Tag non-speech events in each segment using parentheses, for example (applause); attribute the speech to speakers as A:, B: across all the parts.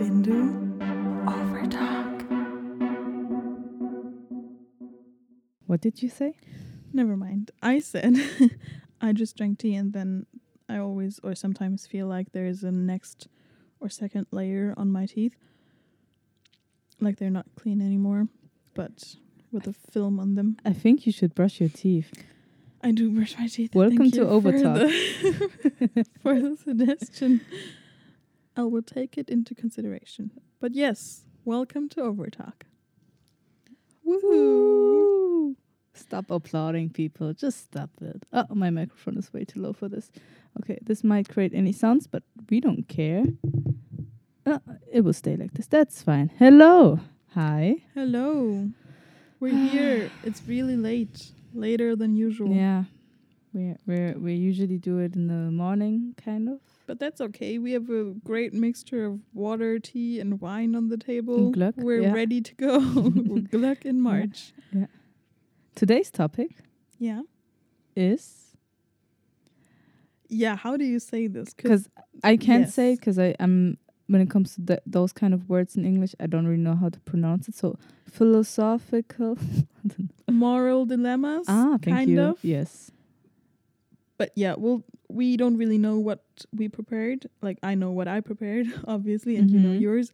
A: into Overtalk.
B: What did you say?
A: Never mind. I said (laughs) I just drank tea and then I always or sometimes feel like there is a next or second layer on my teeth. Like they're not clean anymore, but with a film on them.
B: I think you should brush your teeth.
A: I do brush my teeth.
B: Welcome
A: Thank
B: to
A: you for
B: Overtalk.
A: the- (laughs) For the suggestion. (laughs) I will take it into consideration. But yes, welcome to Overtalk. Woohoo!
B: Stop applauding, people. Just stop it. Oh, my microphone is way too low for this. Okay, this might create any sounds, but we don't care. Uh, it will stay like this. That's fine. Hello. Hi.
A: Hello. We're (sighs) here. It's really late. Later than usual.
B: Yeah. We we we usually do it in the morning, kind of.
A: But that's okay. We have a great mixture of water, tea, and wine on the table.
B: Glögg,
A: We're
B: yeah.
A: ready to go. (laughs) Glögg in March. Yeah.
B: Today's topic
A: Yeah.
B: is
A: Yeah. How do you say this?
B: because I can't say because I am when it comes to th- those kind of words in English, I don't really know how to pronounce it. So philosophical. (laughs)
A: moral dilemmas.
B: ah, thank
A: kind
B: you.
A: of.
B: Yes.
A: But yeah, well, we don't really know what we prepared. Like I know what I prepared, (laughs) obviously, and you know
B: Mhm.
A: yours.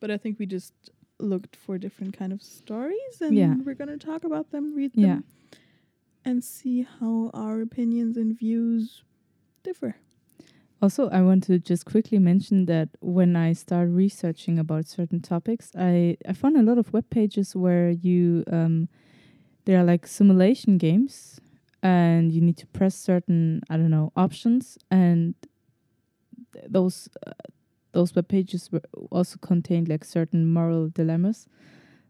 A: But I think we just looked for different kind of stories, and
B: Yeah.
A: we're gonna talk about them, read
B: Yeah.
A: them, and see how our opinions and views differ.
B: Also, I want to just quickly mention that when I start researching about certain topics, I, I found a lot of web pages where you um, there are like simulation games, and you need to press certain I don't know options, and th- those uh, those web pages were also contained like certain moral dilemmas.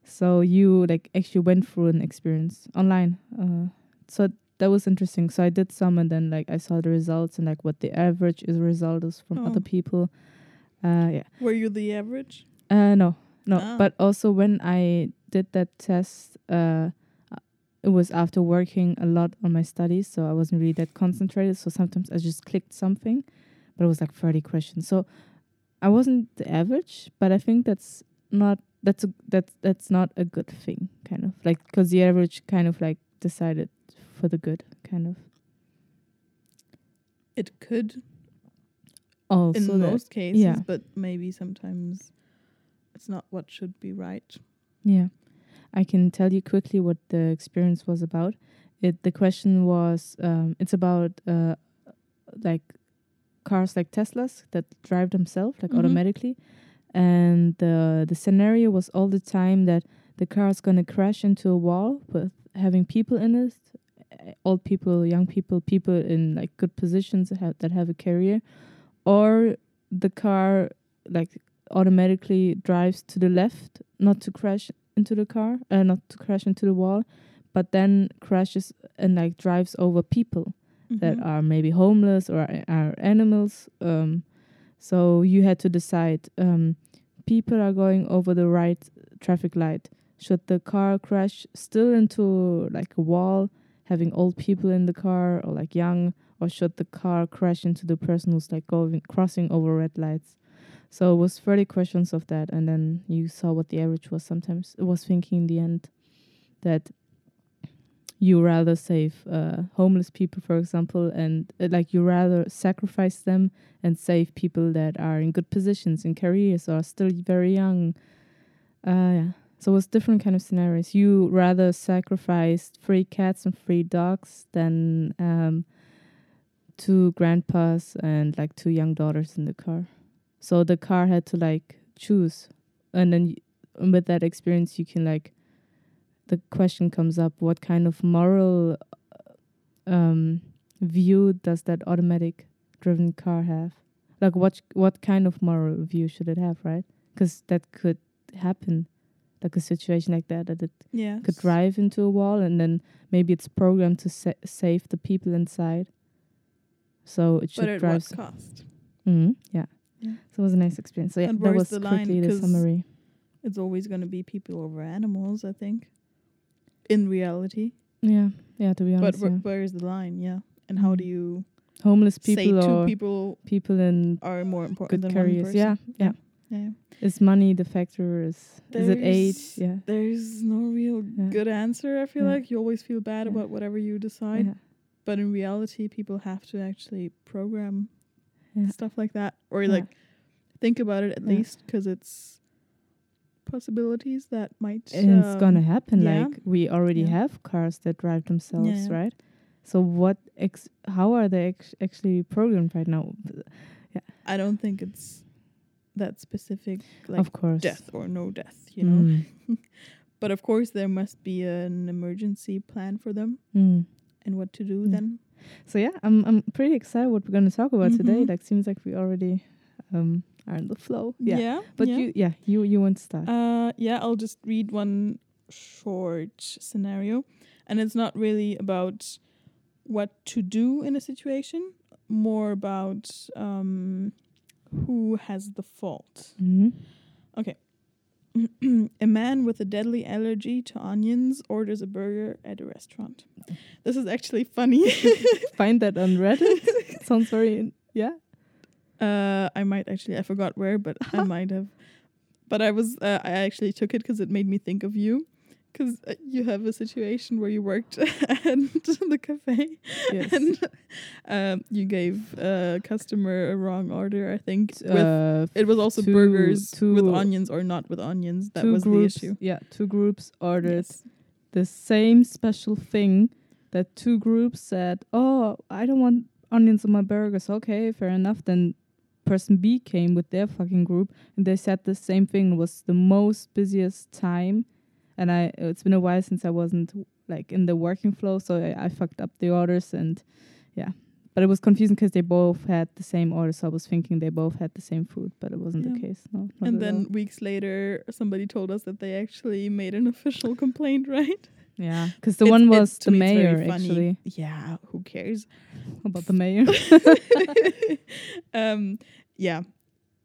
B: So you like actually went through an experience online. Uh, so that was interesting. So I did some, and then like I saw the results and like what the average is result is from
A: Oh.
B: other people. Uh, yeah.
A: Were you the average?
B: Uh, no, no.
A: Ah.
B: But also when I did that test, uh, uh, it was after working a lot on my studies, so I wasn't really that concentrated. So sometimes I just clicked something, but it was like thirty questions. So I wasn't the average, but I think that's not that's a, that's that's not a good thing, kind of like because the average kind of like decided for the good, kind of.
A: It could
B: Also,
A: in
B: that-
A: most cases,
B: yeah.
A: but maybe sometimes it's not what should be right.
B: Yeah. I can tell you quickly what the experience was about. It the question was um it's about uh like cars like Teslas that drive themselves like
A: Mhm.
B: automatically and the the scenario was all the time that the car is going to crash into a wall with having people in it uh, old people young people people in like good positions that have, that have a career or the car like automatically drives to the left not to crash into the car uh, not to crash into the wall but then crashes and like drives over people that
A: Mhm.
B: are maybe homeless or are animals. Um, so you had to decide. Um, people are going over the right traffic light. Should the car crash still into like a wall, having old people in the car or like young, or should the car crash into the person who's like going crossing over red lights? So it was 30 questions of that, and then you saw what the average was. Sometimes it was thinking in the end that you rather save uh, homeless people, for example, and uh, like you rather sacrifice them and save people that are in good positions in careers or still very young. Uh, yeah. So it's different kind of scenarios. You rather sacrifice three cats and three dogs than um, two grandpas and like two young daughters in the car. So the car had to like choose, and then y- with that experience, you can like the question comes up what kind of moral um, view does that automatic driven car have? Like what what kind of moral view should it have right? Because that could happen like a situation like that that it
A: Yeah.
B: could drive into a wall and then maybe it's programmed to sa- save the people inside. So it should
A: But at
B: drive
A: what cost?
B: Mhm, yeah
A: Yeah.
B: so it was a nice experience so yeah
A: And
B: that was
A: the line?
B: quickly the summary
A: It's always going to be people over animals, I think. In reality.
B: yeah yeah to be
A: But
B: honest
A: where,
B: yeah.
A: where's the line? Yeah. And how do
B: Mm.
A: you
B: homeless
A: say
B: people
A: two
B: or
A: people
B: people in
A: are more important
B: good
A: than one
B: careers.
A: person?
B: Yeah, yeah.
A: Yeah.
B: Is money the factor? Is is it age? Yeah.
A: There's no real
B: Yeah.
A: good answer. I feel
B: Yeah.
A: like you always feel bad about whatever you decide, but in reality, people have to actually program
B: Yeah.
A: stuff like that, or
B: Yeah.
A: like think about it at least because it's possibilities that might.
B: and it's gonna
A: um,
B: happen.
A: yeah.
B: Like we already have cars that drive themselves, right? So what? Ex- how are they ex- actually programmed right now?
A: Yeah, I don't think it's that specific, like
B: of course,
A: death or no death, you know.
B: Mm. (laughs)
A: But of course, there must be an emergency plan for them
B: Mm.
A: and what to do
B: Yeah.
A: then.
B: So yeah, I'm I'm pretty excited what we're gonna talk about today.
A: Mhm.
B: Like seems like we already um are in the flow. Yeah.
A: Yeah.
B: But
A: yeah.
B: you yeah, you you want to start.
A: Uh, yeah, I'll just read one short scenario. And it's not really about what to do in a situation, more about um, who has the fault.
B: hmm
A: a man with a deadly allergy to onions orders a burger at a restaurant. This is actually funny. (laughs)
B: Find that on Reddit. (laughs) Sounds very in- yeah.
A: Uh, I might actually, I forgot where, but I (laughs) might have. But I was, uh, I actually took it because it made me think of you. Because uh, you have a situation where you worked (laughs) at the cafe
B: Yes.
A: and um, you gave a customer a wrong order, I think. With,
B: uh,
A: it was also
B: two-
A: burgers with onions or not with onions. That was
B: groups,
A: the issue.
B: Yeah, two groups ordered
A: Yes.
B: the same special thing that two groups said, "Oh, I don't want onions on my burgers." Okay, fair enough. Then person B came with their fucking group and they said the same thing It was the most busiest time and I it's been a while since I wasn't like in the working flow so I, I fucked up the orders and yeah but it was confusing because they both had the same order so I was thinking they both had the same food but it wasn't the case no
A: And then
B: all.
A: weeks later, somebody told us that they actually made an official complaint, (laughs) right?
B: yeah because the
A: It's-
B: one was the
A: me, it's very
B: mayor actually
A: Yeah, who cares?
B: about the mayor (laughs) (laughs)
A: um, yeah,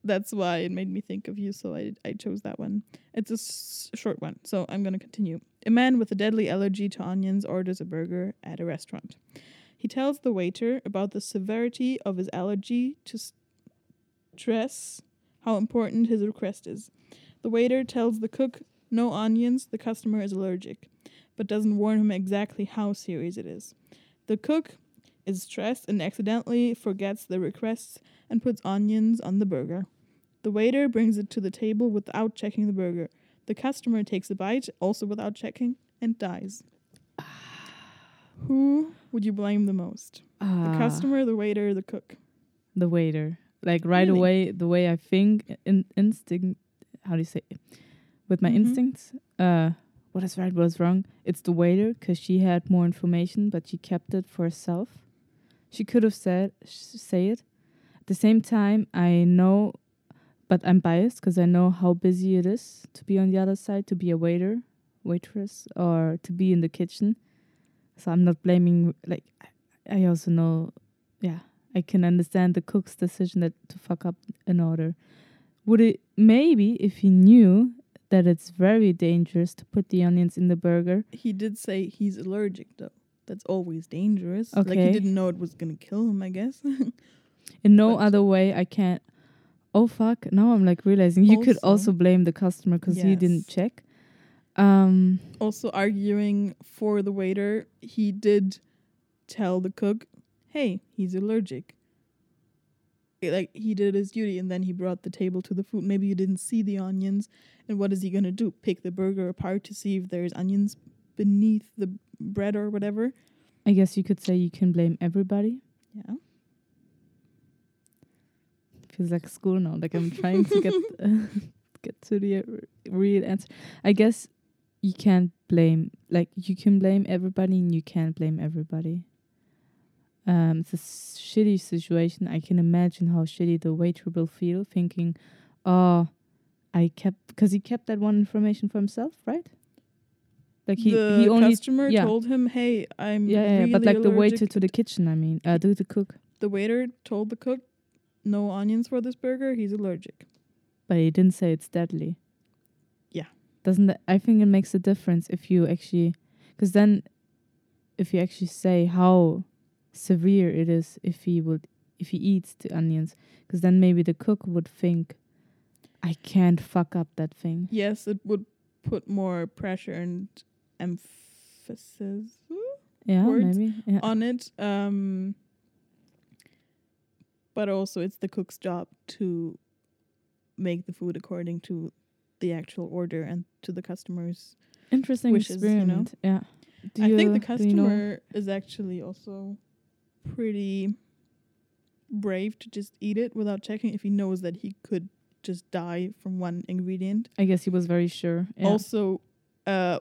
A: that's why it made me think of you. So I I chose that one. It's a s- short one, so I'm gonna continue. A man with a deadly allergy to onions orders a burger at a restaurant. He tells the waiter about the severity of his allergy to stress, how important his request is. The waiter tells the cook no onions, the customer is allergic, but doesn't warn him exactly how serious it is. The cook is stressed and accidentally forgets the request and puts onions on the burger. The waiter brings it to the table without checking the burger. The customer takes a bite, also without checking, and dies. (sighs) Who would you blame the most? The
B: Ah.
A: customer, the waiter, the cook?
B: the waiter. Like right
A: Really?
B: away, the way I think, in instinct. How do you say? it? With my
A: Mhm.
B: instincts, uh, what is right, what is wrong? It's the waiter because she had more information, but she kept it for herself. She could have said sh- say it. At the same time, I know, but I'm biased because I know how busy it is to be on the other side, to be a waiter, waitress, or to be in the kitchen. So I'm not blaming. Like I also know, yeah, I can understand the cook's decision that to fuck up an order. Would it maybe if he knew that it's very dangerous to put the onions in the burger?
A: He did say he's allergic, though. That's always dangerous.
B: Okay.
A: Like he didn't know it was gonna kill him, I guess. (laughs)
B: In no
A: But-
B: other way, I can't. Oh fuck! Now I'm like realizing you could
A: Also-
B: also blame the customer because he didn't check. Um,
A: also arguing for the waiter, he did tell the cook, "Hey, he's allergic." Eh, Like he did his duty, and then he brought the table to the food. Maybe you didn't see the onions, and what is he gonna do? Pick the burger apart to see if there's onions beneath the bread or whatever.
B: I guess you could say you can blame everybody.
A: Yeah.
B: Feels like school now. Like I'm trying to get (laughs) uh, get to the real answer. I guess you can't blame like you can blame everybody and you can't blame everybody. Um, it's a shitty situation. I can imagine how shitty the waiter will feel, thinking, "Oh, I kept because he kept that one information for himself, right? Like he
A: the
B: he only
A: customer
B: yeah.
A: told him, "Hey, I'm
B: yeah, yeah,
A: really
B: but like the waiter to the kitchen. I mean, uh, to the cook,
A: the waiter told the cook, "No onions for this burger. He's allergic."
B: but he didn't say it's deadly.
A: Yeah.
B: Doesn't that, I think it makes a difference if you actually, because then, if you actually say how severe it is if he would if he eats the onions, because then maybe the cook would think, I can't fuck up that thing.
A: yes, it would put more pressure and emphasis
B: Yeah,
A: Words
B: maybe. Yeah.
A: on it. Um, but also, it's the cook's job to make the food according to the actual order and to the customer's.
B: Interesting
A: wishes, you know?
B: experiment. Yeah. Do
A: I think the
B: do you know-
A: customer is actually also pretty brave to just eat it without checking if he knows that he could just die from one ingredient.
B: I guess he was very sure. Yeah.
A: Also, uh,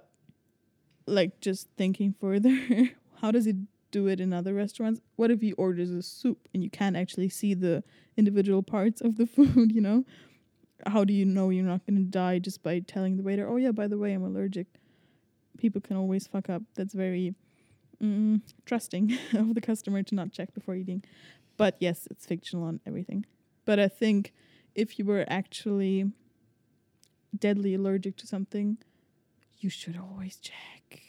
A: like just thinking further, (laughs) how does he do it in other restaurants? What if he orders a soup and you can't actually see the individual parts of the (laughs) food? You know, how do you know you're not going to die just by telling the waiter, "Oh yeah, by the way, I'm allergic." People can always fuck up. That's very mm, trusting (laughs) of the customer to not check before eating. But yes, it's fictional and everything. But I think if you were actually deadly allergic to something, you should always check.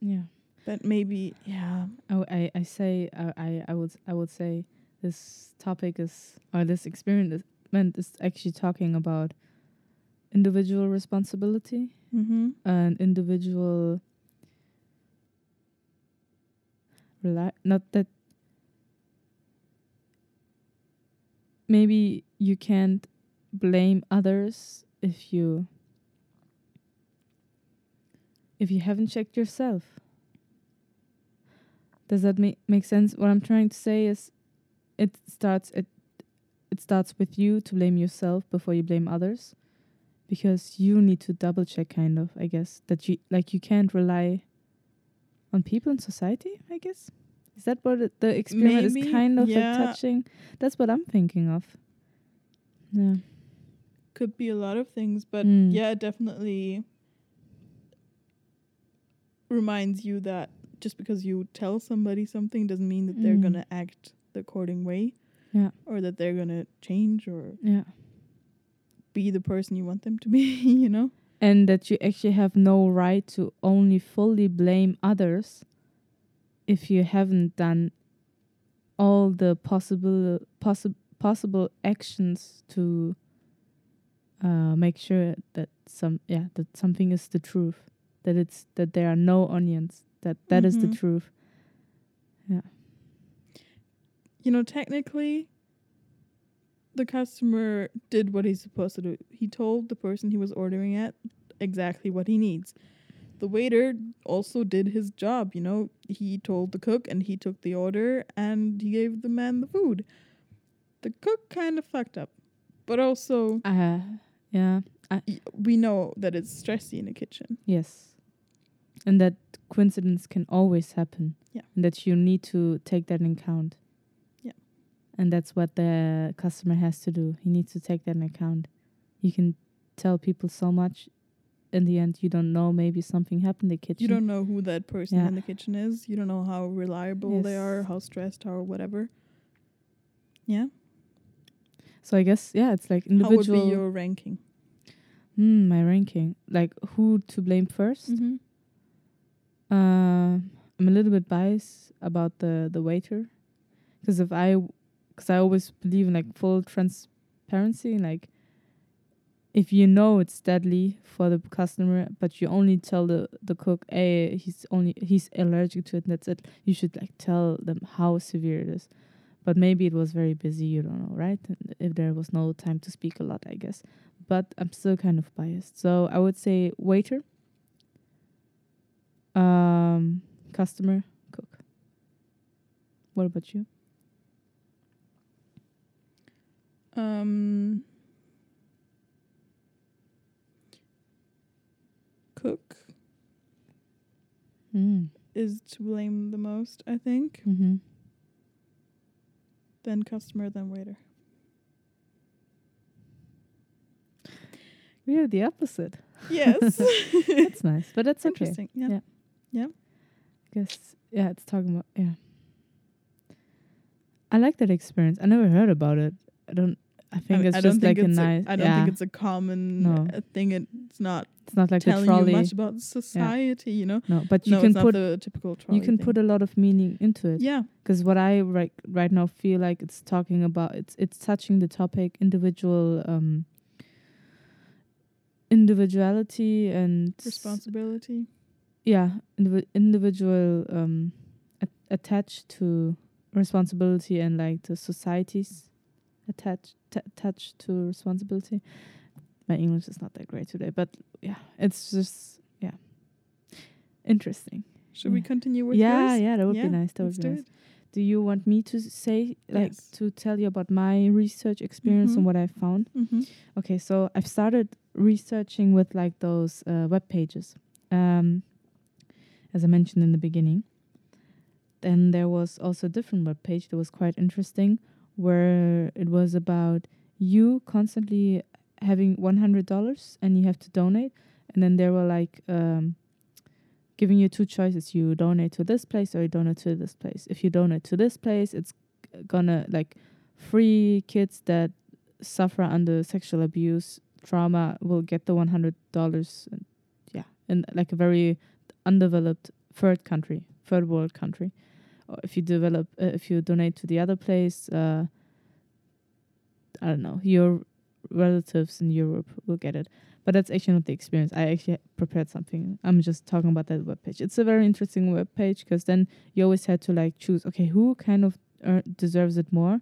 B: yeah.
A: But maybe, yeah,
B: I, w- I, I say I, I I would I would say this topic is or this experiment is actually talking about individual responsibility
A: mm-hmm.
B: and individual rely not that maybe you can't blame others if you if you haven't checked yourself does that make make sense? What i'm trying to say is it starts it it starts with you to blame yourself before you blame others because you need to double check kind of i guess that you like you can't rely on people in society i guess? Is that what it, the experiment
A: Maybe,
B: is kind of
A: yeah.
B: like touching? That's what i'm thinking of. Yeah.
A: Could be a lot of things, but
B: Mm.
A: yeah, it definitely reminds you that just because you tell somebody something doesn't mean that they're
B: Mm.
A: gonna act the according way.
B: Yeah.
A: Or that they're gonna change or
B: yeah
A: be the person you want them to be, (laughs) you know?
B: and that you actually have no right to only fully blame others if you haven't done all the possible possi- possible actions to uh, make sure that some yeah that something is the truth that it's that there are no onions that that is the
A: Mhm.
B: truth yeah
A: you know, technically, the customer did what he's supposed to do. He told the person he was ordering at exactly what he needs. The waiter also did his job, you know. He told the cook and he took the order and he gave the man the food. The cook kind of fucked up. But also,
B: uh yeah
A: we know that it's stressy in the kitchen.
B: Yes. And that coincidence can always happen.
A: Yeah.
B: And that you need to take that in account.
A: Yeah.
B: And that's what the customer has to do. He needs to take that in account. You can tell people so much. In the end, you don't know. Maybe something happened in the kitchen.
A: You don't know who that person
B: Yeah.
A: in the kitchen is. You don't know how reliable they are, how stressed, how whatever. Yeah.
B: So I guess yeah, it's like individual.
A: How would be your ranking?
B: Hmm, my ranking, like who to blame 1st
A: Mm-hmm.
B: Uh, I'm a little bit biased about the the waiter, because if I, because I always believe in like full transparency, like if you know it's deadly for the customer, but you only tell the the cook, hey, he's only he's allergic to it, and that's it. You should like tell them how severe it is. But maybe it was very busy, you don't know, right? And If there was no time to speak a lot, I guess. But I'm still kind of biased, so I would say waiter um, customer, cook. What about you?
A: Um, cook
B: Mm.
A: is to blame the most, I think.
B: Mm-hmm.
A: Then customer, then waiter.
B: We are the opposite.
A: Yes. (laughs)
B: That's nice, but that's okay.
A: Interesting. Yeah.
B: Yeah. Guess yeah, it's talking about yeah. I like that experience. I never heard about it. I don't. I think
A: I,
B: it's
A: I
B: just like a nice.
A: I don't
B: yeah,
A: think it's a common
B: No.
A: uh, thing. It's not
B: it's not like
A: telling you much about society, you know.
B: no, but you
A: no,
B: can put
A: the typical
B: you can put a lot of meaning into it.
A: yeah.
B: because what I right right now feel like it's talking about it's it's touching the topic individual um individuality and
A: Responsibility.
B: Yeah indivi- individual um at- attached to responsibility and like the societies attached t- attached to responsibility my english is not that great today but yeah it's just yeah interesting
A: Should we continue with
B: yeah
A: yours?
B: yeah that would
A: Yeah,
B: be nice that would be
A: do
B: nice
A: it.
B: do you want me to say like
A: Yes.
B: to tell you about my research experience
A: Mhm.
B: and what i found
A: Mm-hmm.
B: Okay, so I've started researching with like those uh, web pages, um, as I mentioned in the beginning. Then there was also a different web page that was quite interesting, where it was about you constantly having one hundred dollars and you have to donate, and then there were like um, giving you two choices: you donate to this place or you donate to this place. If you donate to this place, it's gonna like free kids that suffer under sexual abuse trauma will get the one hundred dollars yeah in like a very undeveloped third country third world country. Or if you develop uh, if you donate to the other place uh i don't know your relatives in europe will get it. But that's actually not the experience. I actually prepared something. I'm just talking about that web page. It's a very interesting web page because then you always had to like choose okay who kind of uh, deserves it more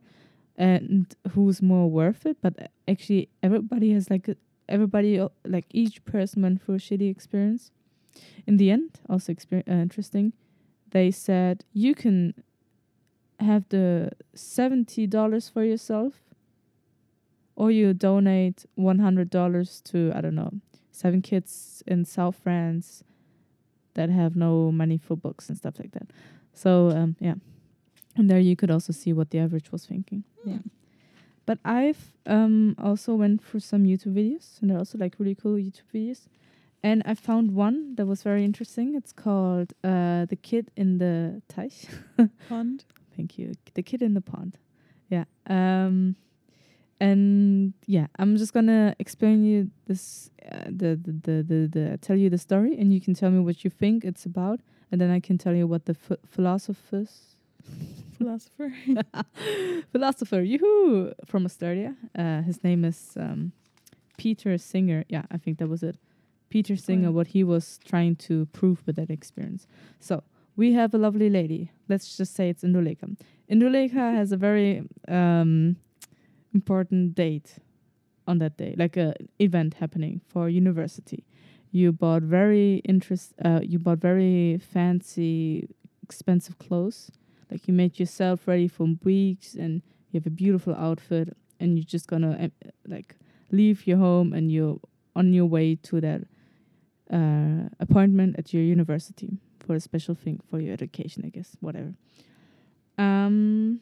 B: and who's more worth it? But actually everybody has like everybody uh, like each person went through a shitty experience in the end also exper- uh, interesting they said you can have the $70 for yourself or you donate $100 to i don't know seven kids in south france that have no money for books and stuff like that. So um, yeah. And there you could also see what the average was thinking. Yeah. But i've um also went through some youtube videos and they're also like really cool youtube videos and i found one that was very interesting it's called uh the kid in the teich (laughs)
A: Pond.
B: thank you the kid in the pond yeah um and yeah i'm just gonna explain you this uh, the, the the the the tell you the story and you can tell me what you think it's about and then i can tell you what the ph philosophers (laughs)
A: Philosopher. (laughs)
B: philosopher, yoo from Australia. Uh, his name is um, Peter Singer. Yeah, I think that was it. Peter Singer, what he was trying to prove with that experience. So we have a lovely lady. Let's just say it's Induleka. Induleka (laughs) has a very um, important date on that day, like a event happening for university. You bought very interest. Uh, you bought very fancy, expensive clothes like you made yourself ready for weeks and you have a beautiful outfit and you're just gonna uh, like leave your home and you're on your way to that uh, appointment at your university for a special thing for your education i guess whatever. Um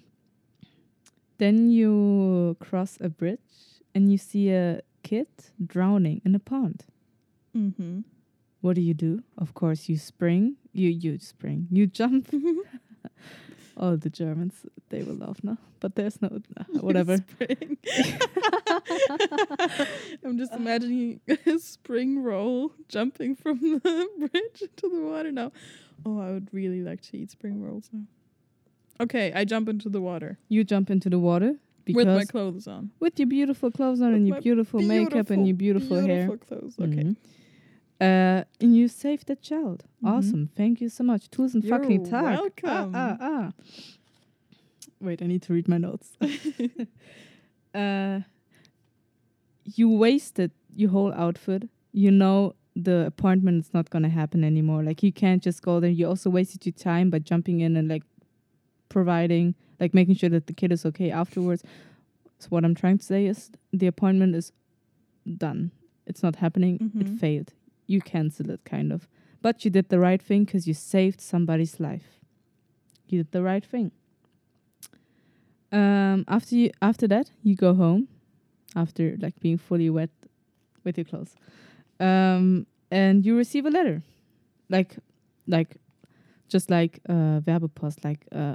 B: then you cross a bridge and you see a kid drowning in a pond.
A: Mm-hmm.
B: what do you do? Of course you spring. You you spring. You jump (laughs) all the Germans they will laugh now, but there's no uh, (laughs) whatever.
A: Spring. (laughs) I'm just imagining a spring roll jumping from the (laughs) bridge into the water now. Oh, I would really like to eat spring rolls now. Okay, I jump into the water
B: You jump into the water because
A: with my clothes on.
B: with your beautiful clothes on
A: With
B: and your
A: my
B: beautiful, makeup and your beautiful, hair.
A: beautiful clothes. Okay.
B: Mhm. Uh, and you saved that child.
A: Mhm.
B: Awesome. Thank you so much. Tusen
A: You're
B: fucking Tag.
A: welcome.
B: Ah, ah, ah. Wait, I need to read my notes. (laughs) uh, you wasted your whole outfit. You know the appointment is not going to happen anymore. Like you can't just go there. You also wasted your time by jumping in and like providing, like making sure that the kid is okay afterwards. So what I'm trying to say is the appointment is done. It's not happening. It
A: Mhm.
B: failed. You cancel it, kind of. But you did the right thing because you saved somebody's life. You did the right thing. Um, after you, after that, you go home, after like being fully wet with your clothes, um, and you receive a letter, like, like, just like uh, Werbepost, like uh,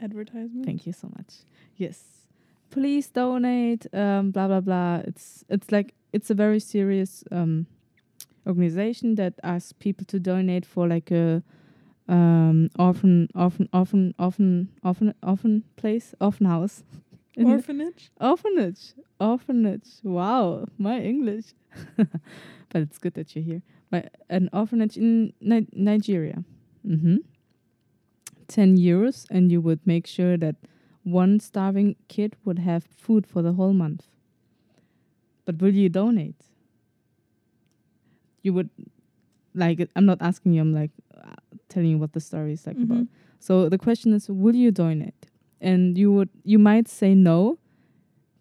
A: Advertisement.
B: Thank you so much. Yes. Please donate. Um, blah blah blah. It's it's like it's a very serious um, organization that asks people to donate for like a um, orphan orphan orphan orphan orphan orphan place orphan house. (laughs)
A: Orphanage.
B: orphanage. Orphanage. Wow, my English. (laughs) but it's good that you're here. My, an orphanage in Ni- Nigeria. Mm-hmm. 10 euros, and you would make sure that one starving kid would have food for the whole month. But will you donate? You would, like, I'm not asking you, I'm like uh, telling you what the story is like about.
A: Mhm.
B: So the question is, will you donate? And you would, you might say no,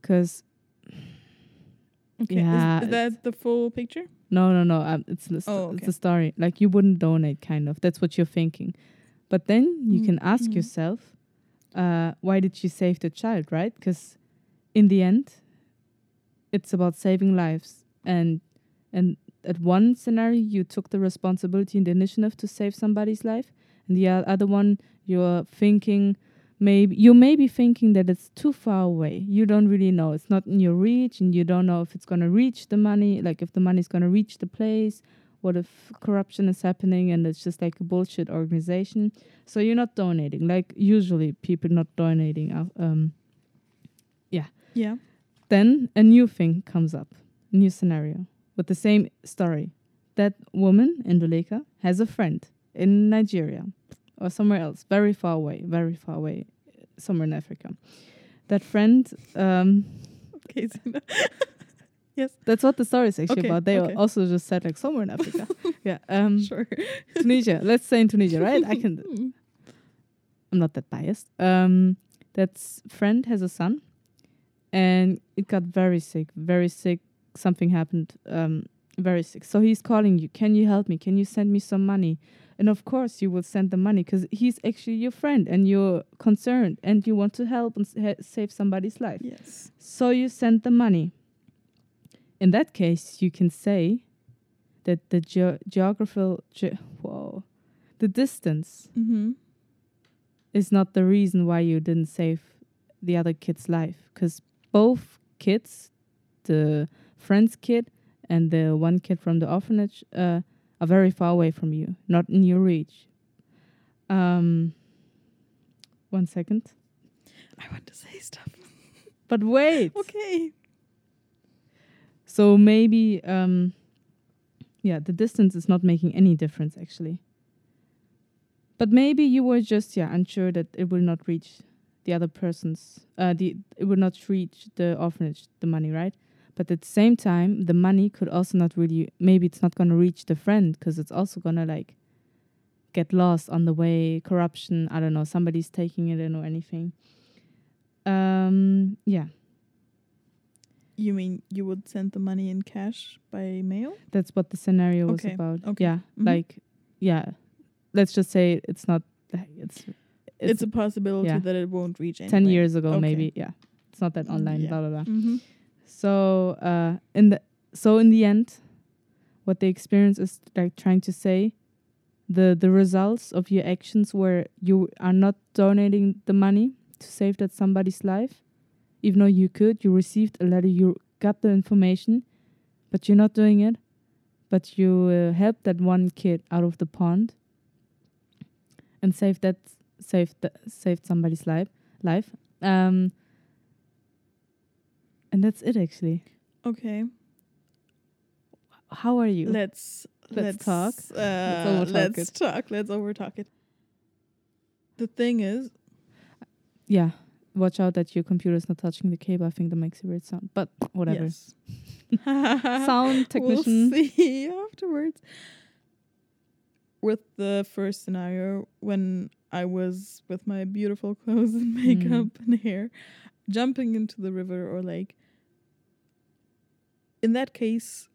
B: because
A: Okay.
B: Yeah,
A: Is, is that the full picture?
B: no, no, no, um, it's the st-
A: Oh,
B: it's
A: okay.
B: the story. Like you wouldn't donate, kind of. That's what you're thinking. But then you can ask
A: Mhm.
B: yourself, uh, why did you save the child, right? Because in the end, it's about saving lives, and and at one scenario you took the responsibility and the initiative to save somebody's life, and the other one you're thinking maybe you may be thinking that it's too far away. You don't really know. It's not in your reach, and you don't know if it's gonna reach the money, like if the money's gonna reach the place. What if corruption is happening and it's just like a bullshit organization? So you're not donating. Like usually people not donating. Um,
A: Yeah. Yeah.
B: then a new thing comes up, new scenario with the same story. That woman Induleka has a friend in Nigeria or somewhere else, very far away, very far away, somewhere in Africa. That friend, um,
A: Okay. So (laughs)
B: that's what the story is actually
A: Okay,
B: about. They
A: okay.
B: also just said like somewhere in Africa. (laughs) yeah, um,
A: sure.
B: Tunisia. Let's say in Tunisia, right? I can. (laughs)
A: Mm.
B: I'm not that biased. Um, that friend has a son, and it got very sick, very sick. Something happened, um, very sick. So he's calling you. Can you help me? Can you send me some money? And of course, you will send the money because he's actually your friend, and you're concerned, and you want to help and ha- save somebody's life.
A: Yes.
B: So you send the money. In that case, you can say that the ge- geographical, ge- whoa, the distance
A: Mm-hmm.
B: is not the reason why you didn't save the other kid's life because both kids the friend's kid and the one kid from the orphanage uh, are very far away from you not in your reach. Um one second.
A: I want to say stuff.
B: but wait. (laughs)
A: Okay.
B: so maybe um yeah the distance is not making any difference actually. But maybe you were just yeah unsure that it will not reach the other person's uh the it will not reach the orphanage the money right but at the same time the money could also not really maybe it's not going to reach the friend because it's also going to like get lost on the way corruption i don't know somebody's taking it in or anything um yeah
A: You mean you would send the money in cash by mail?
B: that's what the scenario was about
A: okay.
B: yeah
A: Mhm.
B: like yeah let's just say it's not it's
A: It's,
B: it's,
A: a possibility
B: yeah.
A: that it won't reach
B: 10 years ago
A: Okay.
B: maybe yeah it's not that
A: Mm,
B: online
A: yeah.
B: blah blah blah
A: Mm-hmm.
B: So uh in the so in the end what the experience is like trying to say the the results of your actions where you are not donating the money to save that somebody's life. Even though you could you received a letter you got the information but you're not doing it. But you uh, helped that one kid out of the pond and saved that saved the, saved somebody's life life. Um and that's it actually
A: Okay.
B: how are you
A: Let's
B: Let's talk.
A: Uh,
B: overtalk
A: let's
B: it.
A: talk. Let's overtalk it. The thing is,
B: yeah watch out that your computer is not touching the cable i think that makes a weird sound but whatever
A: Yes. (laughs) (laughs)
B: sound technician
A: We'll see (laughs) afterwards. With the first scenario, when I was with my beautiful clothes and makeup
B: Mm.
A: and hair, jumping into the river or lake, in that case,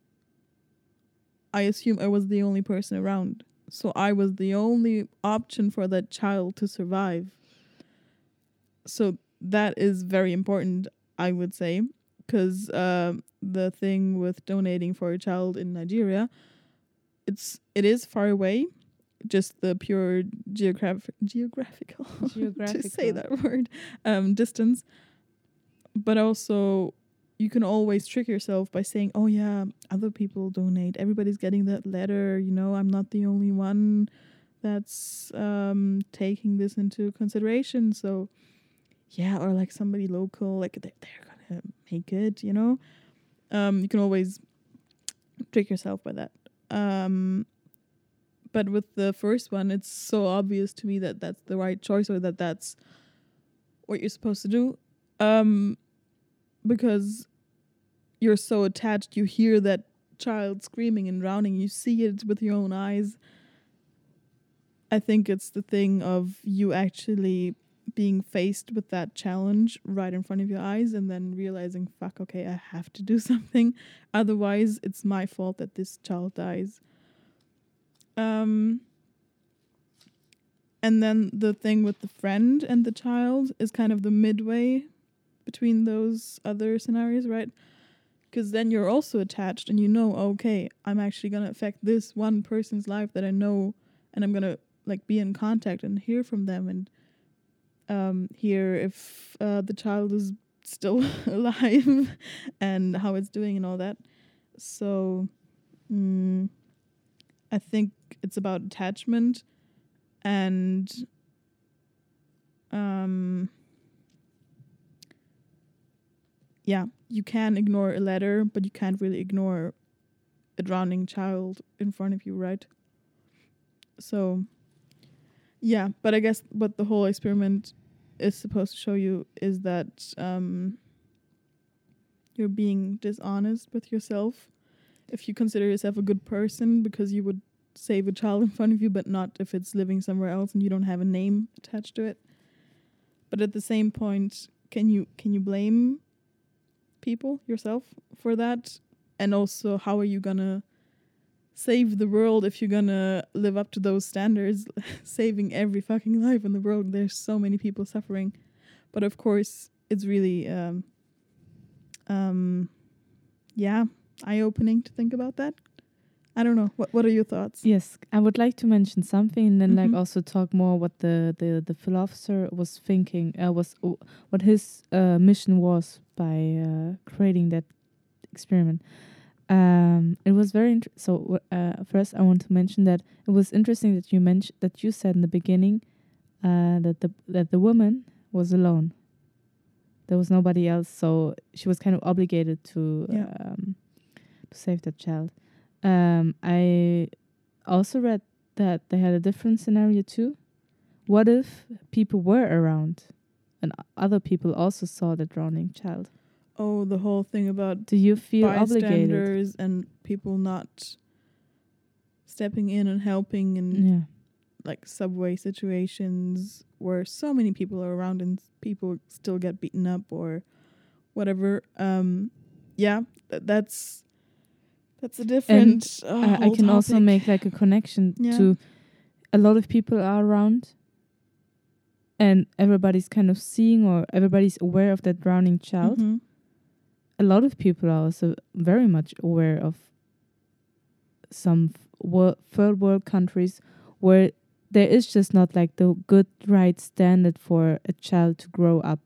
A: I assume I was the only person around. So I was the only option for that child to survive. So that is very important, I would say, because uh, the thing with donating for a child in Nigeria, it's it is far away, just the pure geographic geographical (laughs) to say that word um, distance, but also you can always trick yourself by saying, "Oh yeah, other people donate. Everybody's getting that letter. You know, I'm not the only one that's um, taking this into consideration." So yeah, or like somebody local, like they, they're gonna make it, you know. Um, you can always trick yourself by that. Um, but with the first one, it's so obvious to me that that's the right choice or that that's what you're supposed to do. Um, because you're so attached, you hear that child screaming and drowning, you see it with your own eyes. I think it's the thing of you actually being faced with that challenge right in front of your eyes and then realizing, fuck, okay, I have to do (laughs) something. Otherwise, it's my fault that this child dies. Um, and then the thing with the friend and the child is kind of the midway between those other scenarios, right? Because then you're also attached and you know, okay, I'm actually going to affect this one person's life that I know and I'm going to like be in contact and hear from them and um, hear if uh, the child is still (laughs) alive (laughs) and how it's doing and all that. So, mm, I think it's about attachment and um yeah, you can ignore a letter, but you can't really ignore a drowning child in front of you, right? So yeah, but I guess what the whole experiment is supposed to show you is that um you're being dishonest with yourself if you consider yourself a good person because you would save a child in front of you, but not if it's living somewhere else and you don't have a name attached to it. But at the same point, can you can you blame people yourself for that? And also, how are you gonna save the world if you're gonna live up to those standards, (laughs) saving every fucking life in the world? There's so many people suffering, but of course, it's really um, um, yeah, eye opening to think about that I don't know. What What are your thoughts?
B: Yes, I would like to mention something, and then
A: Mhm.
B: like also talk more what the the the philosopher was thinking. Uh, was uh, what his uh, mission was by uh, creating that experiment. Um, it was very int- so. Uh, first, I want to mention that it was interesting that you mentioned that you said in the beginning uh, that the that the woman was alone. There was nobody else, so she was kind of obligated to
A: Yeah.
B: um, to save that child. Um, I also read that they had a different scenario too. What if people were around and other people also saw the drowning child?
A: Oh, the whole thing about
B: Do you feel obligated?
A: and people not stepping in and helping and
B: Yeah.
A: like subway situations where so many people are around and people still get beaten up or whatever. Um, yeah, th- that's that's a different. uh,
B: I, I can also make like a connection
A: Yeah.
B: to a lot of people are around and everybody's kind of seeing or everybody's aware of that drowning child.
A: Mhm.
B: a lot of people are also very much aware of some wor- third world countries where there is just not like the good right standard for a child to grow up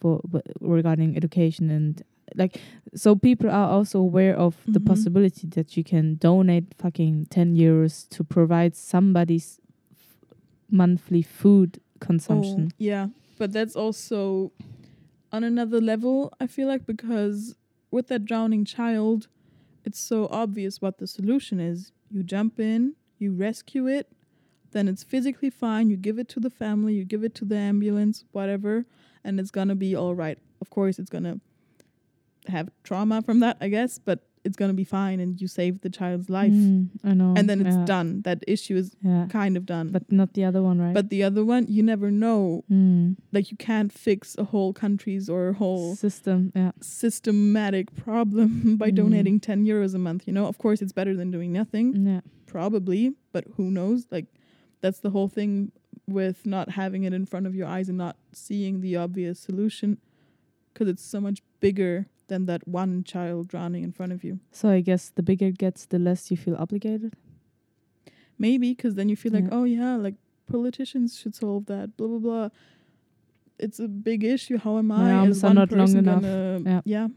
B: for w- regarding education and like so people are also aware of the
A: Mhm.
B: possibility that you can donate fucking 10 euros to provide somebody's f- monthly food consumption
A: Oh, yeah, but that's also on another level, I feel like, because with that drowning child, it's so obvious what the solution is. You jump in, you rescue it, then it's physically fine, you give it to the family, you give it to the ambulance, whatever, and it's gonna be all right. Of course, it's gonna have trauma from that, I guess, but it's gonna be fine and you saved the child's life.
B: Mm, i know
A: And then it's
B: yeah,
A: done. That issue is
B: yeah
A: kind of done.
B: but not the other one right
A: but the other one, you never know
B: Mm.
A: like you can't fix a whole country's or a whole
B: system. Yeah.
A: systematic problem (laughs) by
B: Mm.
A: donating 10 euros a month you know of course it's better than doing nothing
B: Yeah.
A: probably but who knows like that's the whole thing with not having it in front of your eyes and not seeing the obvious solution because it's so much bigger than that one child drowning in front of you
B: So I guess the bigger it gets, the less you feel obligated.
A: maybe because then you feel like
B: Yeah.
A: oh yeah like politicians should solve that blah blah blah it's a big issue how am
B: My
A: i
B: arms
A: as
B: are not long enough.
A: gonna
B: Yeah.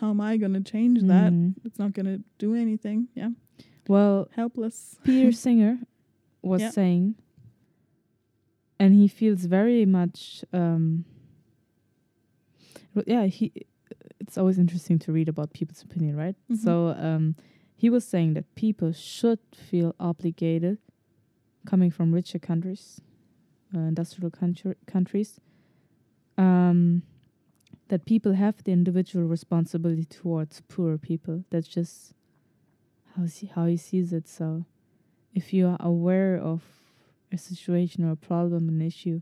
A: how am i gonna change that
B: Mm.
A: it's not gonna do anything yeah
B: Well,
A: helpless (laughs)
B: Peter Singer was
A: Yeah.
B: saying, and he feels very much um, yeah, he. It's always interesting to read about people's opinion, right?
A: Mhm.
B: So um, he was saying that people should feel obligated, coming from richer countries, uh, industrial country, countries, um, that people have the individual responsibility towards poorer people. That's just how he, how he sees it. So, if you are aware of a situation or a problem, an issue,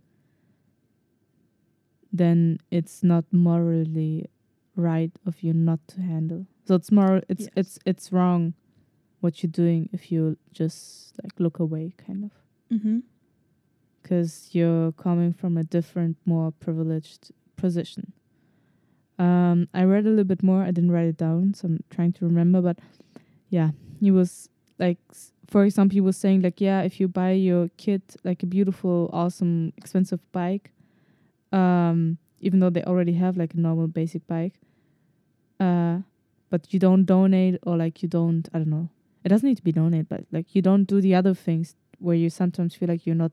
B: then it's not morally right of you not to handle. So it's more it's
A: Yes.
B: it's it's wrong what you're doing if you just like look away kind of
A: Mm-hmm.
B: because you're coming from a different more privileged position. Um I read a little bit more, I didn't write it down, so I'm trying to remember but yeah, he was like s- for example he was saying like yeah, if you buy your kid like a beautiful awesome expensive bike um even though they already have like a normal basic bike uh but you don't donate or like you don't i don't know. It doesn't need to be donated but like you don't do the other things where you sometimes feel like you're not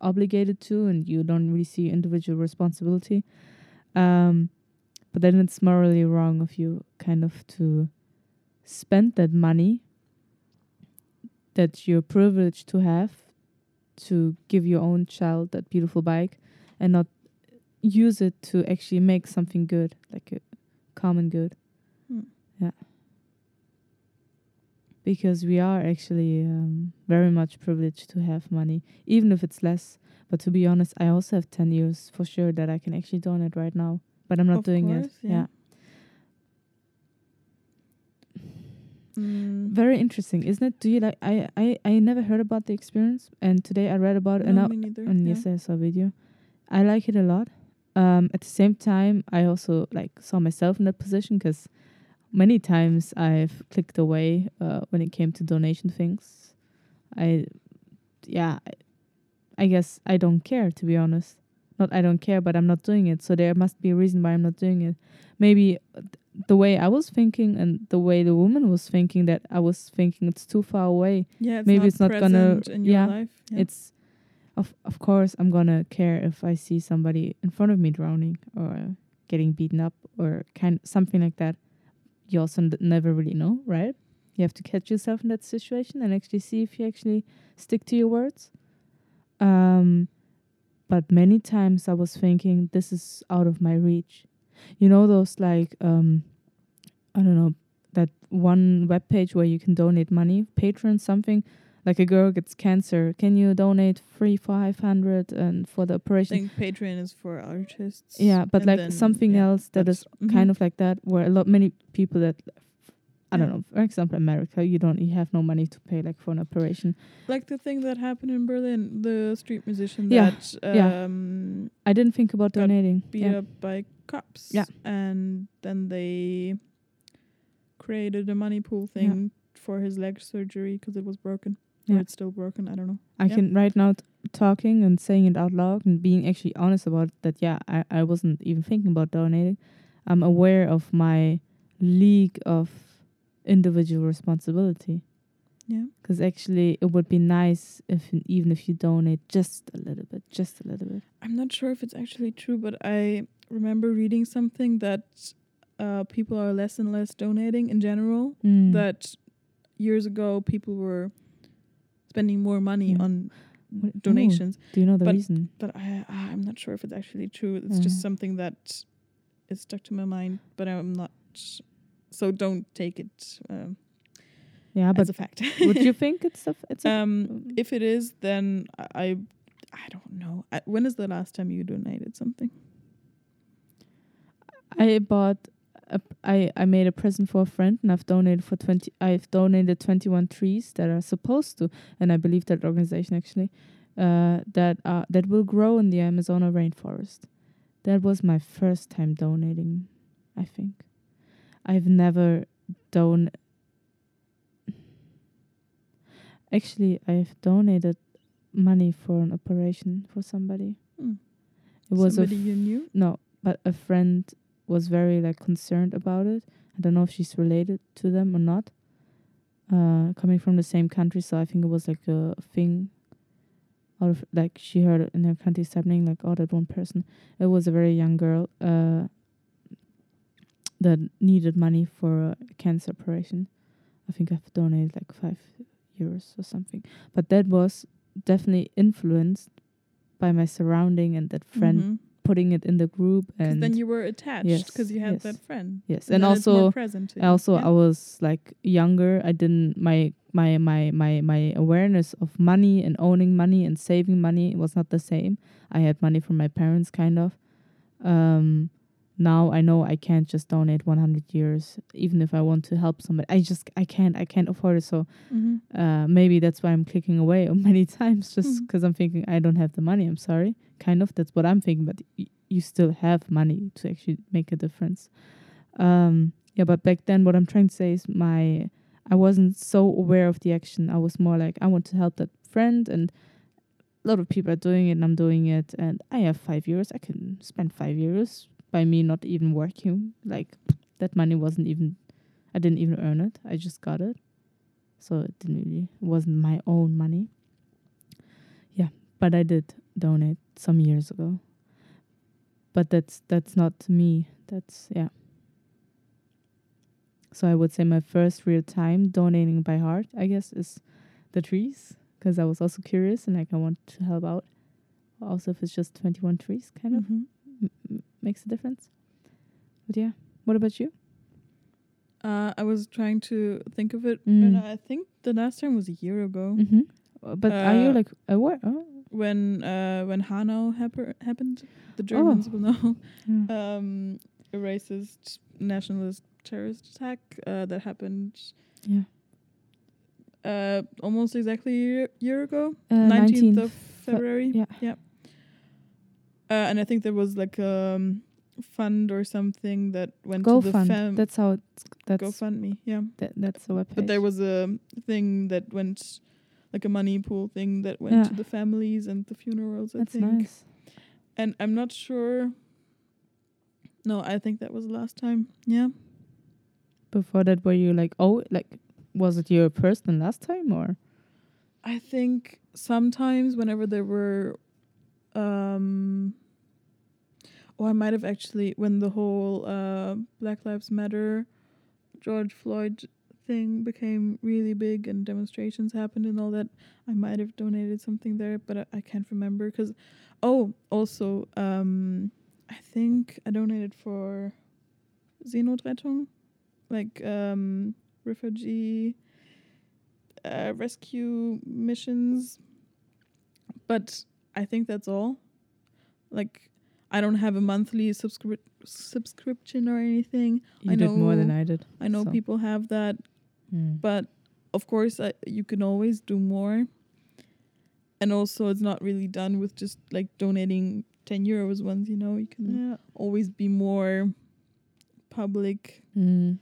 B: obligated to and you don't really see individual responsibility. Um but then it's morally wrong of you kind of to spend that money that you're privileged to have to give your own child that beautiful bike and not use it to actually make something good, like a common good.
A: Hmm.
B: Yeah. Because we are actually um, very much privileged to have money, even if it's less. But to be honest, I also have 10 years for sure that I can actually donate right now, but I'm not
A: Of
B: doing
A: course,
B: it.
A: yeah.
B: yeah.
A: Mm.
B: Very interesting, isn't it? Do you like? I I I never heard about the experience, and today I read about it, and I,
A: me neither.
B: and
A: yeah.
B: yes, I saw a video. I like it a lot. Um, at the same time, I also like saw myself in that position because many times I've clicked away uh, when it came to donation things. I, yeah, I, guess I don't care to be honest. Not I don't care, but I'm not doing it. So there must be a reason why I'm not doing it. Maybe uh, th- the way I was thinking and the way the woman was thinking that I was thinking it's too far away
A: Yeah, it's
B: maybe
A: not
B: it's not gonna-
A: present in your
B: yeah,
A: life. Yeah.
B: it's of of course I'm gonna care if I see somebody in front of me drowning or getting beaten up or kind something like that. You also never really know, right? You have to catch yourself in that situation and actually see if you actually stick to your words. Um, but many times I was thinking this is out of my reach. You know those like um, I don't know that one web page where you can donate money, Patreon something like a girl gets cancer can you donate three five hundred and for the operation?
A: I think Patreon is for artists.
B: yeah but like something
A: yeah,
B: else that is
A: that's-
B: kind
A: mhm.
B: of like that where a lot many people that i don't know for example america you don't you have no money to pay like for an operation
A: like the thing that happened in Berlin, the street musician
B: Yeah,
A: that
B: yeah.
A: um
B: i didn't think about
A: Got
B: donating
A: beat
B: yeah.
A: up by cops.
B: Yeah.
A: And then they created a money pool thing for his leg surgery because it was broken. Or
B: Yeah.
A: it's still broken. I don't know.
B: i can right now t- talking and saying it out loud and being actually honest about that yeah I, I wasn't even thinking about donating i'm aware of my league of individual responsibility
A: Yeah.
B: because actually it would be nice if even if you donate just a little bit just a little bit
A: I'm not sure if it's actually true, but I remember reading something that uh, people are less and less donating in general.
B: Mm.
A: That years ago people were spending more money
B: Yeah.
A: on
B: What-
A: donations,
B: oh, do you know the
A: but-
B: reason
A: but I I'm not sure if it's actually true. It's just
B: Mhm.
A: something that is stuck to my mind, but I'm not. So don't take it um,
B: yeah
A: as
B: but
A: a fact.
B: would you (laughs) think it's a it's a
A: um, if it is, then I I, I don't know. I, when is the last time you donated something?
B: I bought a, I I made a present for a friend and I've donated for 20 I've donated 21 trees that are supposed to and I believe that organization actually uh that uh that will grow in the Amazon rainforest. That was my first time donating, I think. I've never done Actually, I've donated money for an operation for somebody.
A: Hmm.
B: It was
A: Somebody you knew.
B: no, but a friend was very like concerned about it. I don't know if she's related to them or not. Uh, coming from the same country, so I think it was like a thing. Out of like she heard in her country happening, like oh that one person. It was a very young girl. Uh, that needed money for a cancer operation. I think I've donated like five euros or something. But that was definitely influenced by my surrounding and that friend
A: Mhm.
B: Putting it in the group and
A: then you were attached
B: Yes,
A: because you had
B: yes.
A: that friend.
B: yes and
A: more
B: also also
A: Yeah.
B: I was like younger I didn't my my my my my awareness of money and owning money and saving money was not the same I had money from my parents kind of um now I know I can't just donate 100 years even if I want to help somebody I just I can't I can't afford it so
A: Mhm.
B: uh, maybe that's why I'm clicking away (laughs) many times, just because I'm thinking I don't have the money. I'm sorry, kind of. That's what I'm thinking. But y- you still have money to actually make a difference. Um, yeah, but back then, what I'm trying to say is my I wasn't so aware of the action. I was more like I want to help that friend, and a lot of people are doing it, and I'm doing it, and I have five euros. I can spend five euros by me not even working. Like that money wasn't even. I didn't even earn it. I just got it so it didn't really it wasn't my own money yeah but i did donate some years ago. But that's that's not me. That's yeah. So i would say my first real time donating by heart i guess is the trees because i was also curious and like i want to help out. Also if it's just 21 trees kind of
A: Mhm.
B: m- makes a difference. But yeah. What about you?
A: Uh, I was trying to think of it,
B: Mm.
A: and I think the last time was a year ago.
B: Mm-hmm. but are you
A: Uh,
B: like aware? Oh,
A: when uh, when Hanau happer- happened. The Germans will know. (laughs)
B: yeah.
A: Um, a racist nationalist terrorist attack uh, that happened
B: yeah
A: uh, almost exactly a year, year ago,
B: Uh,
A: nineteenth
B: 19th
A: of February.
B: yeah.
A: yeah. Uh, and I think there was like a um, fund or something that went to the
B: GoFund.
A: fam.
B: That's how it's that's
A: GoFundMe, yeah.
B: that, that's the webpage.
A: But there was a thing that went, like a money pool thing that went
B: Yeah.
A: to the families and the funerals. I
B: that's
A: think.
B: nice.
A: And I'm not sure. No, I think that was the last time. Yeah.
B: Before that, were you like, oh, like, was it your person last time or?
A: I think sometimes whenever there were um or I might have actually when the whole uh Black Lives Matter George Floyd thing became really big and demonstrations happened and all that I might have donated something there but I, I can't remember cuz oh also um I think I donated for Seenotrettung like um refugee uh, rescue missions, but I think that's all. Like, I don't have a monthly subscri- subscription or anything.
B: You
A: I
B: did more than I did.
A: I know
B: So.
A: people have that,
B: Mm.
A: but of course, I, you can always do more. And also, it's not really done with just like donating 10 euros once, you know, you can
B: Yeah.
A: always be more public
B: Mm.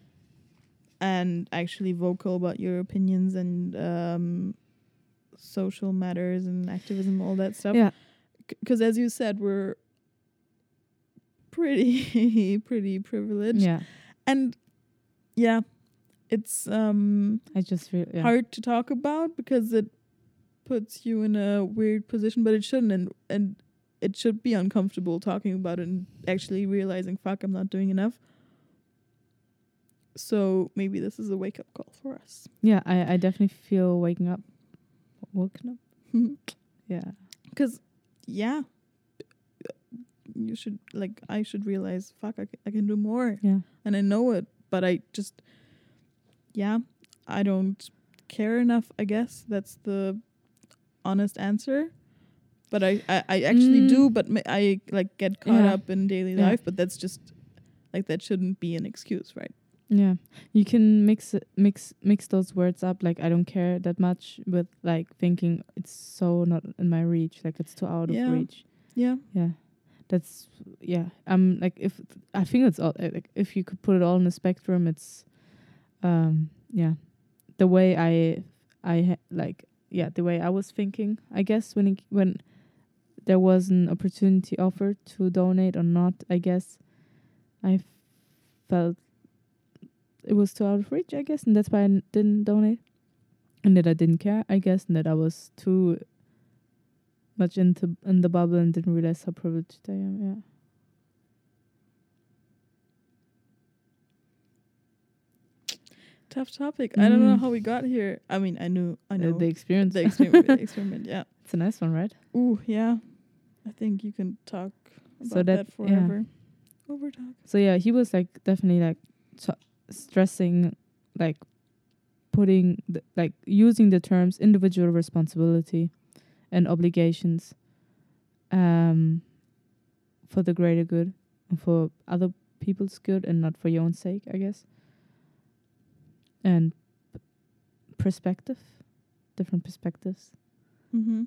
A: and actually vocal about your opinions and um, social matters and activism, all that stuff.
B: Yeah.
A: Because as you said, we're pretty, (laughs) pretty privileged,
B: Yeah.
A: and yeah, it's um,
B: I just feel yeah.
A: hard to talk about because it puts you in a weird position, but it shouldn't, and and it should be uncomfortable talking about it and actually realizing, fuck, I'm not doing enough. So maybe this is a wake up call for us.
B: Yeah, I, I definitely feel waking up. Woken up? (laughs) Yeah.
A: Because, yeah, you should, like, I should realize, fuck, I, I can do more.
B: Yeah.
A: And I know it, but I just, yeah, I don't care enough, I guess. That's the honest answer. But I, I, I actually
B: Mm.
A: do, but I, like, get caught
B: Yeah.
A: up in daily
B: Yeah.
A: life, but that's just, like, that shouldn't be an excuse, right?
B: Yeah, you can mix mix mix those words up. Like I don't care that much with like thinking it's so not in my reach. Like it's too out
A: Yeah.
B: of reach.
A: Yeah.
B: Yeah, that's yeah. Um, like if I think it's all like if you could put it all in the spectrum, it's um yeah, the way I I like yeah the way I was thinking. I guess when it, when there was an opportunity offered to donate or not, I guess I felt it was too out of reach, I guess, and that's why I n- didn't donate, and that I didn't care, I guess, and that I was too much into in the bubble and didn't realize how privileged I am. Yeah.
A: Tough topic. I don't know
B: Mm.
A: how we got here. I mean, I knew, I
B: Uh, the experience.
A: the experiment. the (laughs) experiment. Yeah.
B: it's a nice one, right?
A: Ooh, yeah. I think you can talk about
B: So
A: that,
B: that- yeah.
A: forever. Over talk.
B: So yeah, he was like definitely like t- stressing, like putting the, like using the terms individual responsibility and obligations, um, for the greater good and for other people's good and not for your own sake, I guess. And p- perspective, different perspectives.
A: Mm-hmm.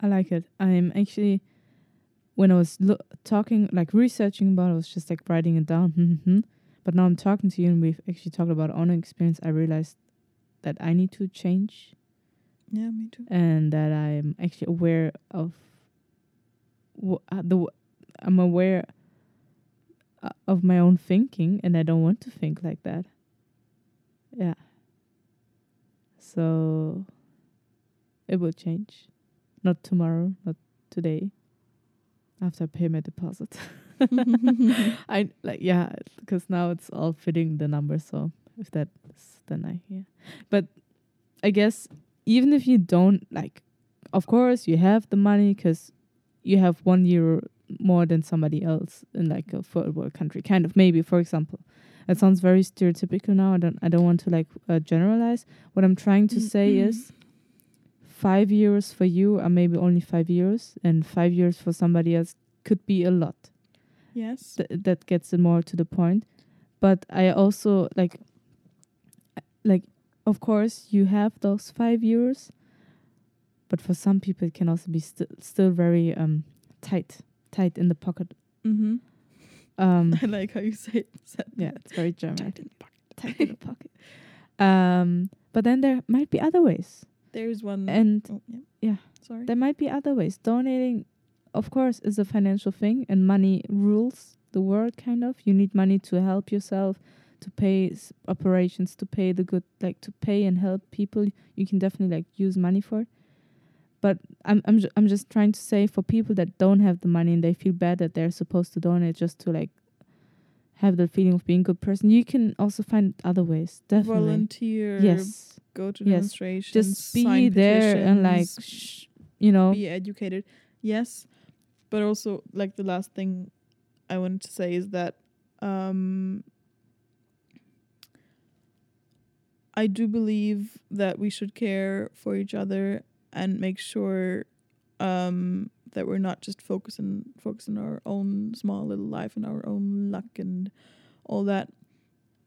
B: I like it. I'm actually, when I was lo- talking, like researching about, it, I was just like writing it down. (laughs) hmm But now I'm talking to you, and we've actually talked about our own experience. I realized that I need to change,
A: Yeah, me too.
B: and that I'm actually aware of wh- uh, the. w- I'm aware of my own thinking, and I don't want to think like that. Yeah. So it will change. Not tomorrow, not today. After I pay my deposit. (laughs) I like yeah, because now it's all fitting the number. So if that's then I yeah. But I guess even if you don't like, of course you have the money because you have one year more than somebody else in like a third world country. Kind of maybe, for example. It sounds very stereotypical now. I don't. I don't want to like uh, generalize. What I'm trying to say is, five years for you are maybe only five years, and five years for somebody else could be a lot
A: yes.
B: th- that gets it more to the point but i also like like of course you have those five years but for some people it can also be st- still very um tight tight in the pocket
A: Mm-hmm.
B: um (laughs)
A: I like how you say it.
B: yeah it's very german
A: Tight in the pocket.
B: tight in the pocket (laughs) um but then there might be other ways
A: There's one.
B: and
A: oh, yeah.
B: yeah.
A: Sorry.
B: there might be other ways donating of course is a financial thing and money rules the world kind of you need money to help yourself to pay s- operations to pay the good like to pay and help people you can definitely like use money for it. But i'm i'm, I'm just trying to say for people that don't have the money and they feel bad that they're supposed to donate just to like have the feeling of being a good person you can also find other ways definitely
A: Volunteer.
B: yes
A: Go to
B: Yes.
A: demonstrations.
B: just be there and like sh- you know
A: be educated. Yes, but also like the last thing I wanted to say is that um, I do believe that we should care for each other and make sure um, that we're not just focusing focusing our own small little life and our own luck and all that.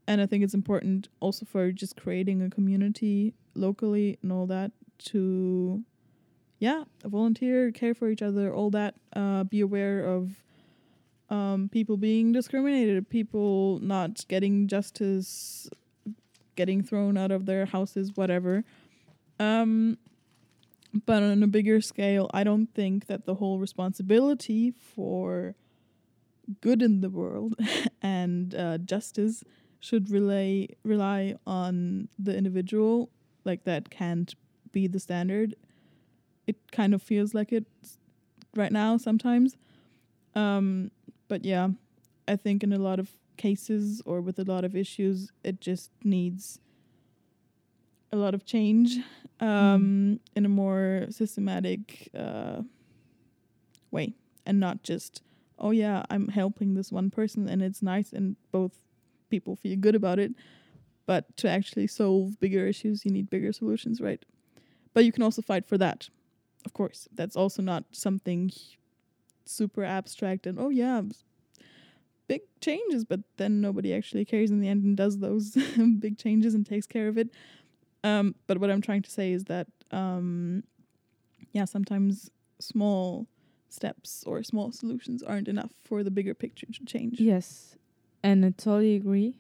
A: And I think it's important also for just creating a community locally and all that to yeah, volunteer, care for each other, all that. Uh, be aware of um, people being discriminated, people not getting justice, getting thrown out of their houses, whatever. Um, but on a bigger scale, I don't think that the whole responsibility for good in the world (laughs) and uh, justice should rely rely on the individual. Like that can't be the standard. It kind of feels like it right now sometimes. Um, but yeah, I think in a lot of cases or with a lot of issues, it just needs a lot of change um, in a more systematic uh, way and not just, oh yeah, I'm helping this one person and it's nice and both people feel good about it. But to actually solve bigger issues, you need bigger solutions, right? But you can also fight for that, of course. That's also not something super abstract and, oh yeah, big changes, but then nobody actually cares in the end and does those (laughs) big changes and takes care of it. Um, but what I'm trying to say is that, um, yeah, sometimes small steps or small solutions aren't enough for the bigger picture to change.
B: Yes, and I totally agree,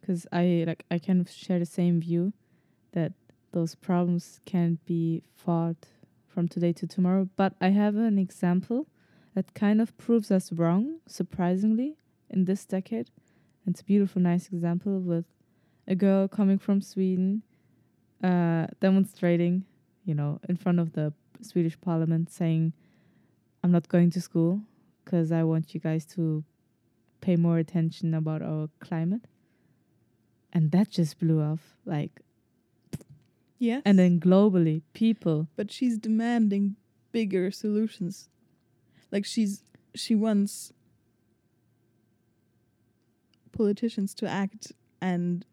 B: because I like I kind of share the same view that those problems can't be fought from today to tomorrow. But I have an example that kind of proves us wrong, surprisingly, in this decade. It's a beautiful, nice example with a girl coming from Sweden, uh, demonstrating, you know, in front of the Swedish Parliament, saying, "I'm not going to school because I want you guys to." pay more attention about our climate and that just blew off. Like,
A: Yes.
B: and then globally, people.
A: but she's demanding bigger solutions. Like she's she wants politicians to act and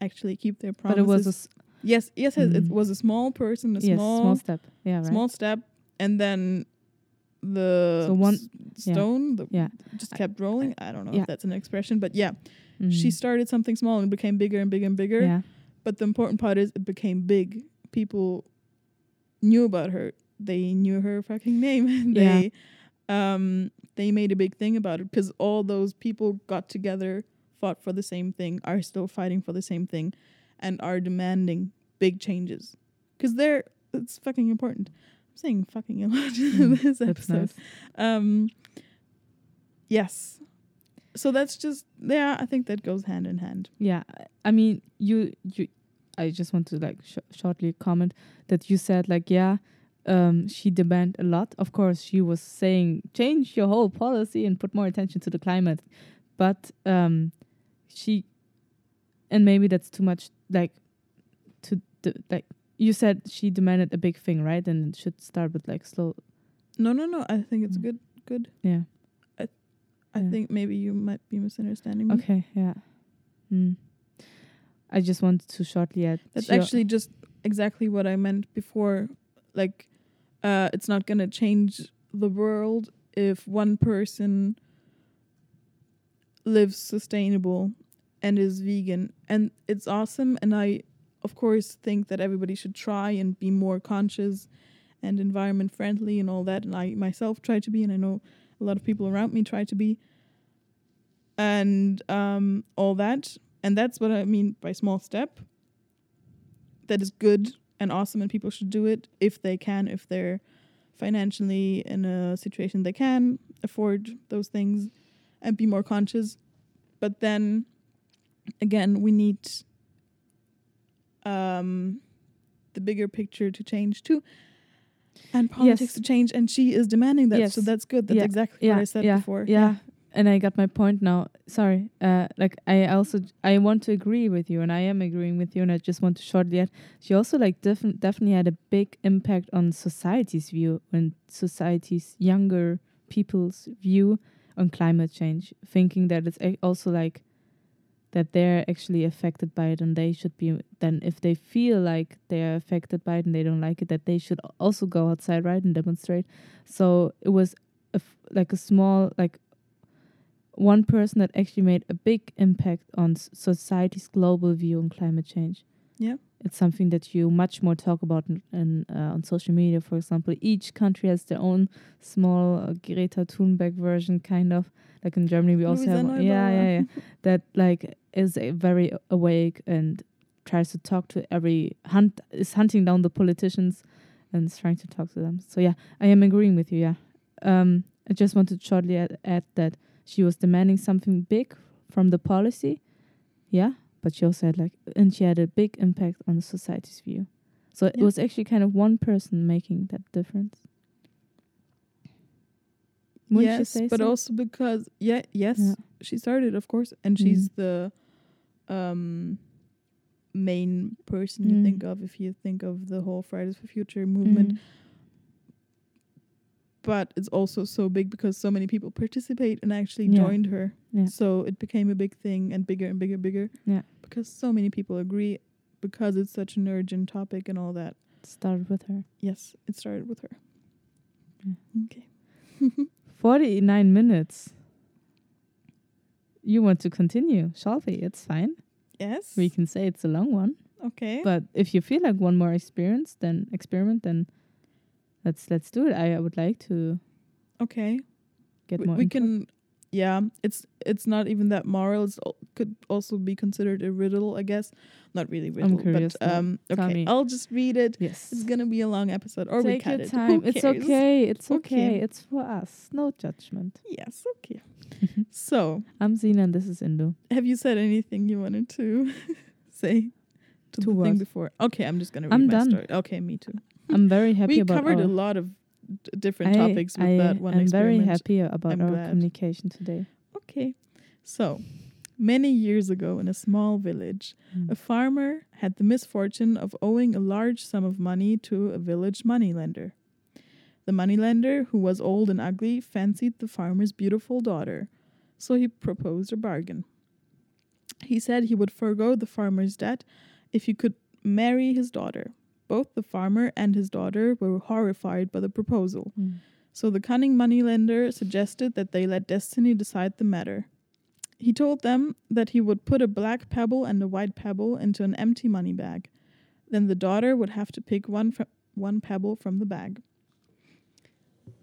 A: actually keep their
B: But
A: promises.
B: it was
A: yes, yes, it- it
B: Mm.
A: was a small person, a
B: yes,
A: small
B: small step. Yeah, right.
A: small step, and then the
B: So one-
A: stone the,
B: Yeah.
A: just kept rolling. I don't know
B: yeah.
A: if that's an expression, but yeah,
B: Mhm.
A: she started something small and became bigger and bigger and bigger.
B: Yeah.
A: But the important part is it became big. People knew about her. They knew her fucking name. (laughs) and
B: Yeah.
A: they um they made a big thing about it because all those people got together, fought for the same thing, are still fighting for the same thing, and are demanding big changes. Because they're it's fucking important. I'm saying fucking a lot in
B: Mm,
A: this episode.
B: nice.
A: Um yes. So that's just yeah, I think that goes hand in hand.
B: Yeah, I- I mean, you you. I just want to like sh- shortly comment that you said like yeah, um, she demand a lot. Of course, she was saying change your whole policy and put more attention to the climate, but um, she, and maybe that's too much. Like, to the like you said, she demanded a big thing, right? And it should start with like slow.
A: No, no, no. I think it's
B: Mm.
A: good. Good.
B: Yeah.
A: I
B: Yeah.
A: think maybe you might be misunderstanding me.
B: Okay. Yeah. Mm. I just wanted to shortly add.
A: That's actually just exactly what I meant before. Like, uh, it's not gonna change the world if one person lives sustainable and is vegan, and it's awesome. And I, of course, think that everybody should try and be more conscious and environment friendly and all that. And I myself try to be, and I know a lot of people around me try to be, and um, all that. And that's what I mean by small step. That is good and awesome, and people should do it if they can, if they're financially in a situation they can afford those things and be more conscious. But then again, we need um, the bigger picture to change too. And politics
B: Yes.
A: to change, and she is demanding that, so that's good. That's
B: Yeah.
A: exactly what I said
B: yeah,
A: before.
B: Yeah. And I got my point now. Sorry. Uh, like I also I want to agree with you, and I am agreeing with you, and I just want to shortly add. She also like def- definitely had a big impact on society's view and society's younger people's view on climate change, thinking that it's a- also like that they're actually affected by it, and they should be then if they feel like they are affected by it and they don't like it, that they should also go outside, right, and demonstrate. So it was a f- like a small like one person that actually made a big impact on society's global view on climate change.
A: Yeah.
B: It's something that you much more talk about in, uh, on social media. For example, each country has their own small uh, Greta Thunberg version, kind of like in Germany. We also have yeah, yeah, yeah, (laughs) that like is a very awake and tries to talk to every hunt is hunting down the politicians and is trying to talk to them. So yeah, I am agreeing with you. Yeah, um, I just wanted to shortly add, add that she was demanding something big from the policy. Yeah, but she also had like, and she had a big impact on the society's view. So it was actually kind of one person making that difference. Wouldn't
A: yes, but
B: so?
A: also because yeah, yes,
B: Yeah.
A: she started, of course, and she's the um main person you think
B: Mm.
A: of if you think of the whole Fridays for Future movement.
B: Mhm.
A: But it's also so big because so many people participate and actually
B: Yeah.
A: joined her.
B: Yeah.
A: So it became a big thing and bigger and bigger, bigger.
B: Yeah.
A: Because so many people agree because it's such an urgent topic and all that.
B: started with her.
A: Yes, it started with her.
B: Yeah.
A: Okay. (laughs)
B: 49 minutes. You want to continue, shall we? It's fine.
A: Yes.
B: We can say it's a long one.
A: okay.
B: But if you feel like one more experience, then experiment, then let's let's do it. I, I would like to
A: okay.
B: get
A: we,
B: more.
A: we
B: input.
A: can yeah it's it's not even that moral it's al- could also be considered a riddle i guess not really riddle but um okay i'll just read it
B: Yes.
A: it's gonna be a long episode or we
B: Take
A: cut
B: your time. (laughs)
A: Who
B: It's okay. It's
A: Okay.
B: okay. It's for us. No judgment.
A: yes okay (laughs) so
B: I'm Zina and this is Indo.
A: have you said anything you wanted to (laughs) say to,
B: To
A: the thing before okay i'm just gonna read
B: I'm
A: my
B: done.
A: story okay me too (laughs)
B: I'm very happy
A: we
B: about
A: covered
B: our,
A: a lot of d- different
B: I-
A: topics with
B: I
A: that one
B: I'm very happy about
A: I'm
B: our
A: glad.
B: communication today.
A: Okay. So, Many years ago, in a small village,
B: Mm.
A: a farmer had the misfortune of owing a large sum of money to a village moneylender. The moneylender, who was old and ugly, fancied the farmer's beautiful daughter, so he proposed a bargain. He said he would forego the farmer's debt if he could marry his daughter. Both the farmer and his daughter were horrified by the proposal,
B: Mm.
A: so the cunning moneylender suggested that they let destiny decide the matter. He told them that he would put a black pebble and a white pebble into an empty money bag. Then the daughter would have to pick one fr- one pebble from the bag.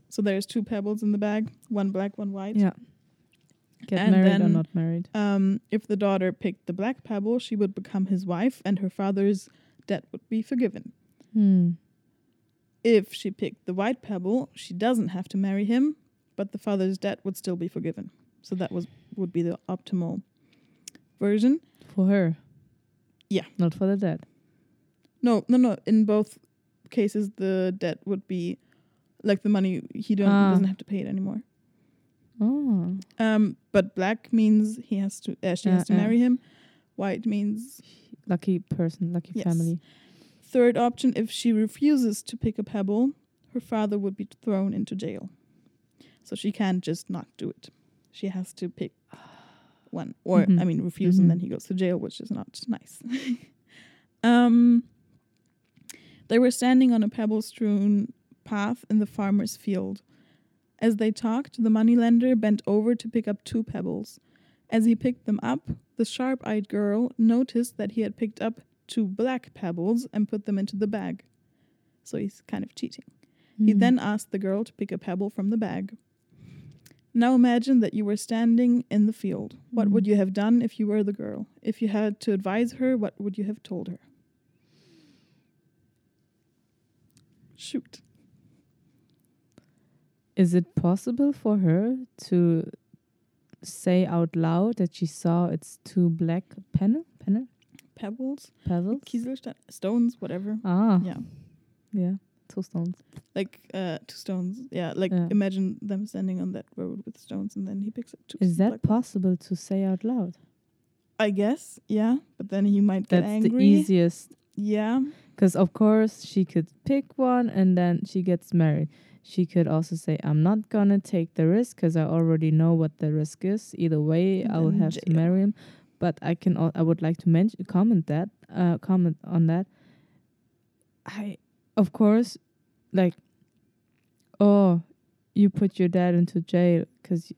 A: So there's two pebbles in the bag, one black, one white.
B: Yeah. Get
A: And
B: married or
A: then-
B: not married.
A: Um, if the daughter picked the black pebble, she would become his wife, and her father's debt would be forgiven.
B: Hmm.
A: If she picked the white pebble, she doesn't have to marry him, but the father's debt would still be forgiven. So that was would be the optimal version.
B: For her.
A: Yeah.
B: Not for the debt.
A: No, no, no. In both cases, the debt would be like the money he don't
B: Ah.
A: doesn't have to pay it anymore.
B: Oh.
A: Um, but black means he has to uh, she
B: Yeah,
A: has to
B: yeah.
A: marry him. White means
B: Lucky person, lucky
A: Yes.
B: family.
A: third option. If she refuses to pick a pebble, her father would be thrown into jail. So she can't just not do it. She has to pick (sighs) one, or
B: Mhm.
A: I mean, refuse,
B: Mhm.
A: and then he goes to jail, which is not nice. (laughs) um, they were standing on a pebble-strewn path in the farmer's field. As they talked, the moneylender bent over to pick up two pebbles. As he picked them up, the sharp-eyed girl noticed that he had picked up two black pebbles and put them into the bag. So he's kind of cheating. He
B: Hmm.
A: then asked the girl to pick a pebble from the bag. Now imagine that you were standing in the field. What
B: Mm.
A: would you have done if you were the girl? If you had to advise her, what would you have told her? Shoot.
B: Is it possible for her to say out loud that she saw its two black pen pen
A: Pebbles,
B: pebbles?
A: Kieselstein, stones, whatever.
B: Ah,
A: Yeah.
B: yeah, two stones.
A: Like uh, two stones. Yeah, like
B: Yeah.
A: imagine them standing on that road with stones and then he picks up two.
B: Is that possible to say out loud?
A: I guess, yeah. But then he might get
B: That's
A: angry.
B: the easiest.
A: Yeah.
B: Because of course she could pick one and then she gets married. She could also say, "I'm not gonna take the risk because I already know what the risk is. Either way, I will
A: then
B: have to marry him." But I can. Al- I would like to mention comment that. Uh, comment on that. I, of course, like, oh, you put your dad into jail because,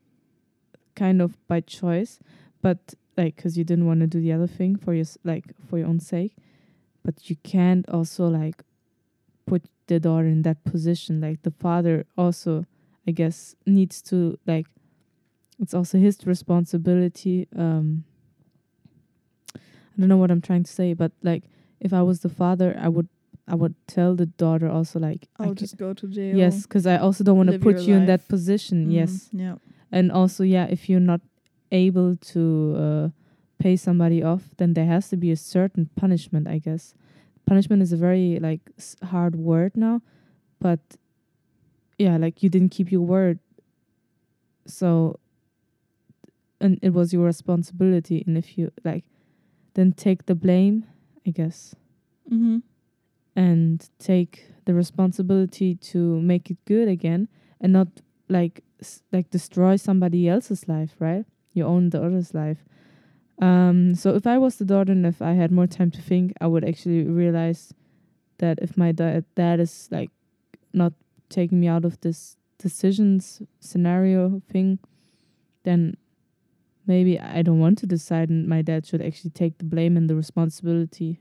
B: kind of by choice, but like because you didn't want to do the other thing for your s- like for your own sake but you can't also like put the daughter in that position like the father also i guess needs to like it's also his responsibility um i don't know what i'm trying to say but like if i was the father i would i would tell the daughter also like
A: I'll just go to jail.
B: yes because i also don't want to put you in that
A: life.
B: position
A: Mhm,
B: yes
A: Yeah.
B: and also yeah if you're not able to uh, pay somebody off then there has to be a certain punishment i guess punishment is a very like hard word now but yeah like you didn't keep your word. So and it was your responsibility and if you like then take the blame i guess.
A: Mm-hmm.
B: and take the responsibility to make it good again and not like s- like destroy somebody else's life right? You own the other's life um so if i was the daughter and if i had more time to think i would actually realize that if my da- dad is like not taking me out of this decisions scenario thing then maybe i don't want to decide and my dad should actually take the blame and the responsibility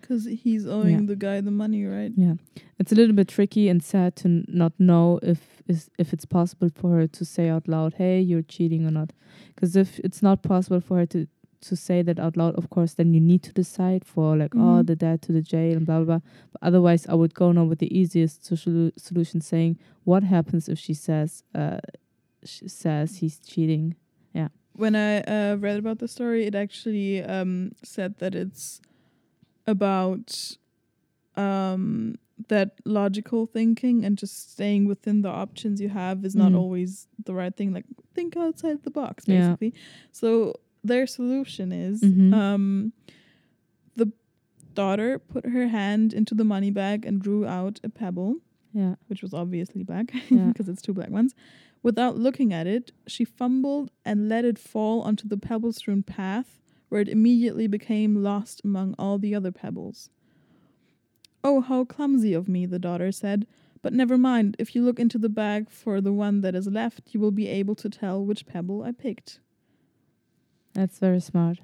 A: Because he's owing the guy the money, right?
B: yeah, it's a little bit tricky and sad to n- not know if is if it's possible for her to say out loud, "Hey, you're cheating" or not. Because if it's not possible for her to to say that out loud, of course, then you need to decide for like, oh,
A: Mhm.
B: the dad to the jail and blah blah. blah. But otherwise, I would go now with the easiest solu- solution, saying, "What happens if she says, uh, she says he's cheating?" Yeah.
A: When I uh, read about the story, it actually um, said that it's about um, that logical thinking and just staying within the options you have is not
B: Mm.
A: always the right thing. Like think outside the box,
B: Yeah.
A: basically. So their solution is
B: Mhm.
A: um, the daughter put her hand into the money bag and drew out a pebble,
B: Yeah.
A: which was obviously black (laughs)
B: Yeah.
A: because it's two black ones. Without looking at it, she fumbled and let it fall onto the pebble strewn path, where it immediately became lost among all the other pebbles. Oh, how clumsy of me, the daughter said. But never mind, if you look into the bag for the one that is left, you will be able to tell which pebble I picked.
B: That's very smart.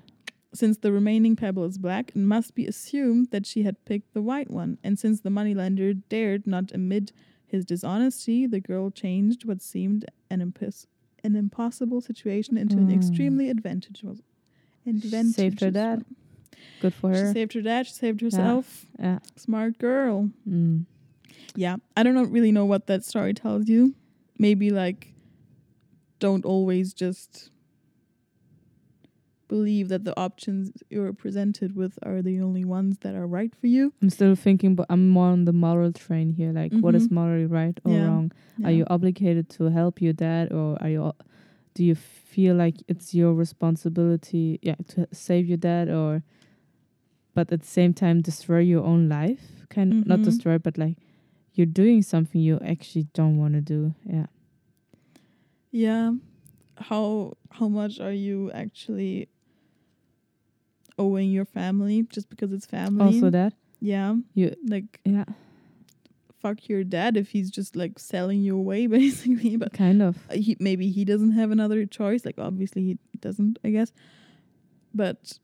A: Since the remaining pebble is black, it must be assumed that she had picked the white one, and since the moneylender dared not admit his dishonesty, the girl changed what seemed an, impos- an impossible situation into an
B: Mm.
A: extremely advantageous. advantageous
B: Saved her dad.
A: one.
B: Good for
A: She
B: her.
A: saved her dad. She saved herself.
B: Yeah.
A: Smart girl.
B: Mm.
A: Yeah, I don't really know what that story tells you. Maybe like, don't always just believe that the options you're presented with are the only ones that are right for you.
B: I'm still thinking, but I'm more on the moral train here. Like, what is
A: Mhm.
B: morally right or
A: Yeah.
B: wrong? Are you obligated to help your dad, or are you? Do you feel like it's your responsibility, yeah, to save your dad, or, but at the same time destroy your own life? Kind not
A: Mhm.
B: destroy, but like you're doing something you actually don't want to do. Yeah.
A: Yeah. How how much are you actually owing your family just because it's family?
B: Also that
A: yeah.
B: you
A: Like
B: yeah
A: fuck your dad if he's just like selling you away (laughs) basically, but
B: kind of
A: uh, he maybe he doesn't have another choice like obviously he doesn't i guess but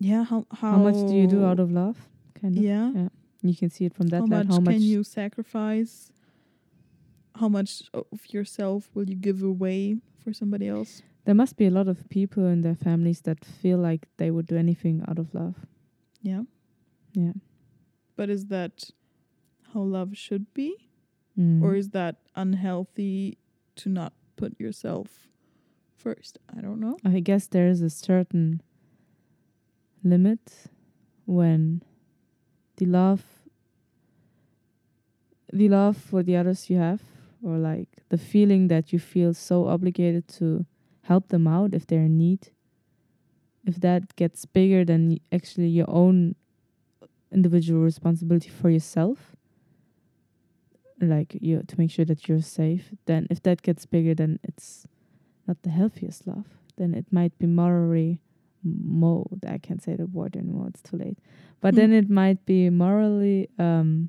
A: yeah how how,
B: how, much do you do out of love? Kind of.
A: yeah,
B: yeah. You can see it from that
A: how
B: light.
A: much
B: How much
A: can you sacrifice how much of yourself will you give away for somebody else
B: There must be a lot of people in their families that feel like they would do anything out of love.
A: yeah
B: Yeah.
A: but is that how love should be
B: Mm.
A: or is that unhealthy to not put yourself first i don't know
B: I guess there is a certain limit when the love the love for the others you have or like the feeling that you feel so obligated to help them out if they're in need. If that gets bigger than actually your own individual responsibility for yourself like you to make sure that you're safe then if that gets bigger then it's not the healthiest love. Then it might be morally mo I can't say the word anymore it's too late. But
A: Hmm.
B: then it might be morally um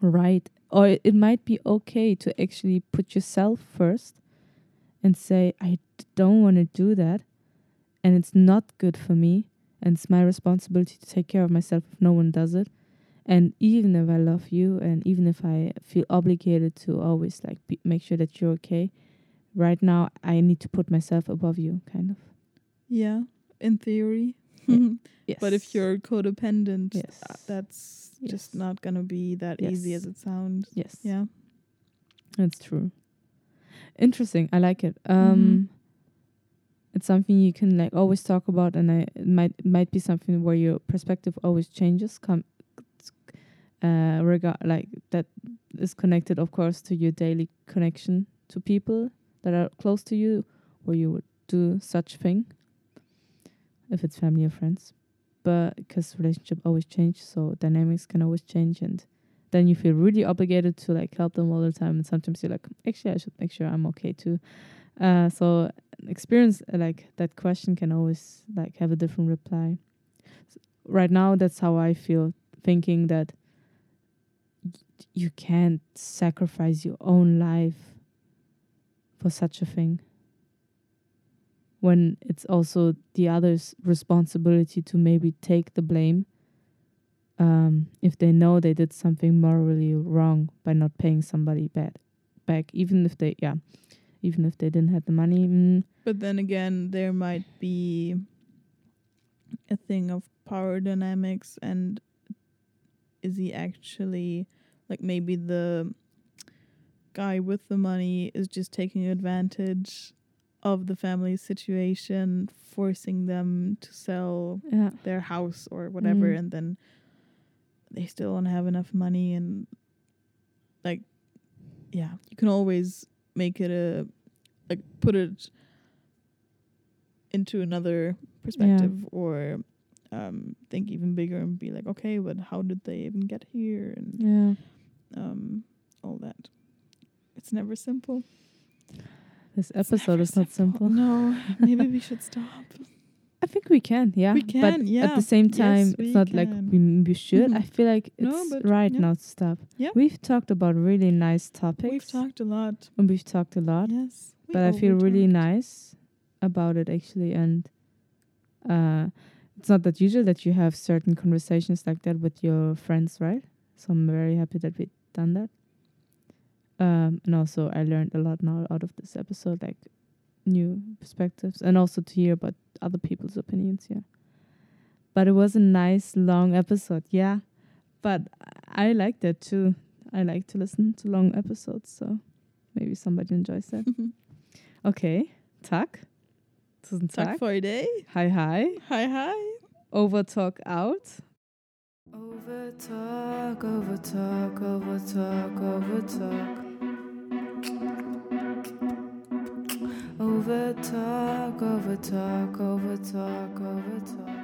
B: right or it it might be okay to actually put yourself first and say I don't want to do that and it's not good for me and it's my responsibility to take care of myself if no one does it and even if I love you and even if I feel obligated to always like be, make sure that you're okay right now I need to put myself above you kind of
A: yeah in theory
B: Yeah. yes (laughs)
A: But if you're codependent,
B: Yes.
A: uh, that's
B: Yes.
A: just not gonna be that easy as it sounds.
B: yes
A: Yeah.
B: That's true. Interesting. I like it. Um
A: Mhm.
B: it's something you can like always talk about and I it might it might be something where your perspective always changes come uh regard like that is connected of course to your daily connection to people that are close to you where you would do such thing if it's family or friends but because relationship always change so dynamics can always change and then you feel really obligated to like help them all the time and sometimes you're like actually i should make sure i'm okay too. Uh so experience uh, like that question can always like have a different reply. S right now that's how i feel thinking that you can't sacrifice your own life for such a thing when it's also the other's responsibility to maybe take the blame um, if they know they did something morally wrong by not paying somebody bad back, even if they yeah, even if they didn't have the money. Mm,
A: But then again, there might be a thing of power dynamics and is he actually like maybe the guy with the money is just taking advantage of the family situation, forcing them to sell
B: yeah,
A: their house or whatever
B: Mm.
A: and then they still don't have enough money and like yeah you can always make it a like put it into another perspective or um, think even bigger and be like, okay, but how did they even get here and
B: Yeah.
A: um, all that. It's never simple.
B: This episode is not simple.
A: No, maybe we (laughs) should stop.
B: I think we can, yeah.
A: We
B: but
A: yeah.
B: at the same time,
A: we
B: it's not like we, we should. I
A: Mhm.
B: feel like it's
A: but
B: right
A: yeah.
B: now to stop.
A: Yeah.
B: We've talked about really nice topics.
A: We've talked a lot.
B: and we've talked a lot.
A: Yes.
B: but I feel really
A: overtalked.
B: nice about it actually and uh it's not that usual that you have certain conversations like that with your friends right so i'm very happy that we've done that um and also i learned a lot now out of this episode like new perspectives and also to hear about other people's opinions yeah but it was a nice long episode yeah but i like that too i like to listen to long episodes so maybe somebody enjoys that (laughs) Okay, tack. Tusen
A: Tack
B: tack.
A: for i dag.
B: Hi, hi.
A: Hi, hi.
B: Over talk out.
C: Over talk, over talk, Over talk, over talk, over talk, over talk.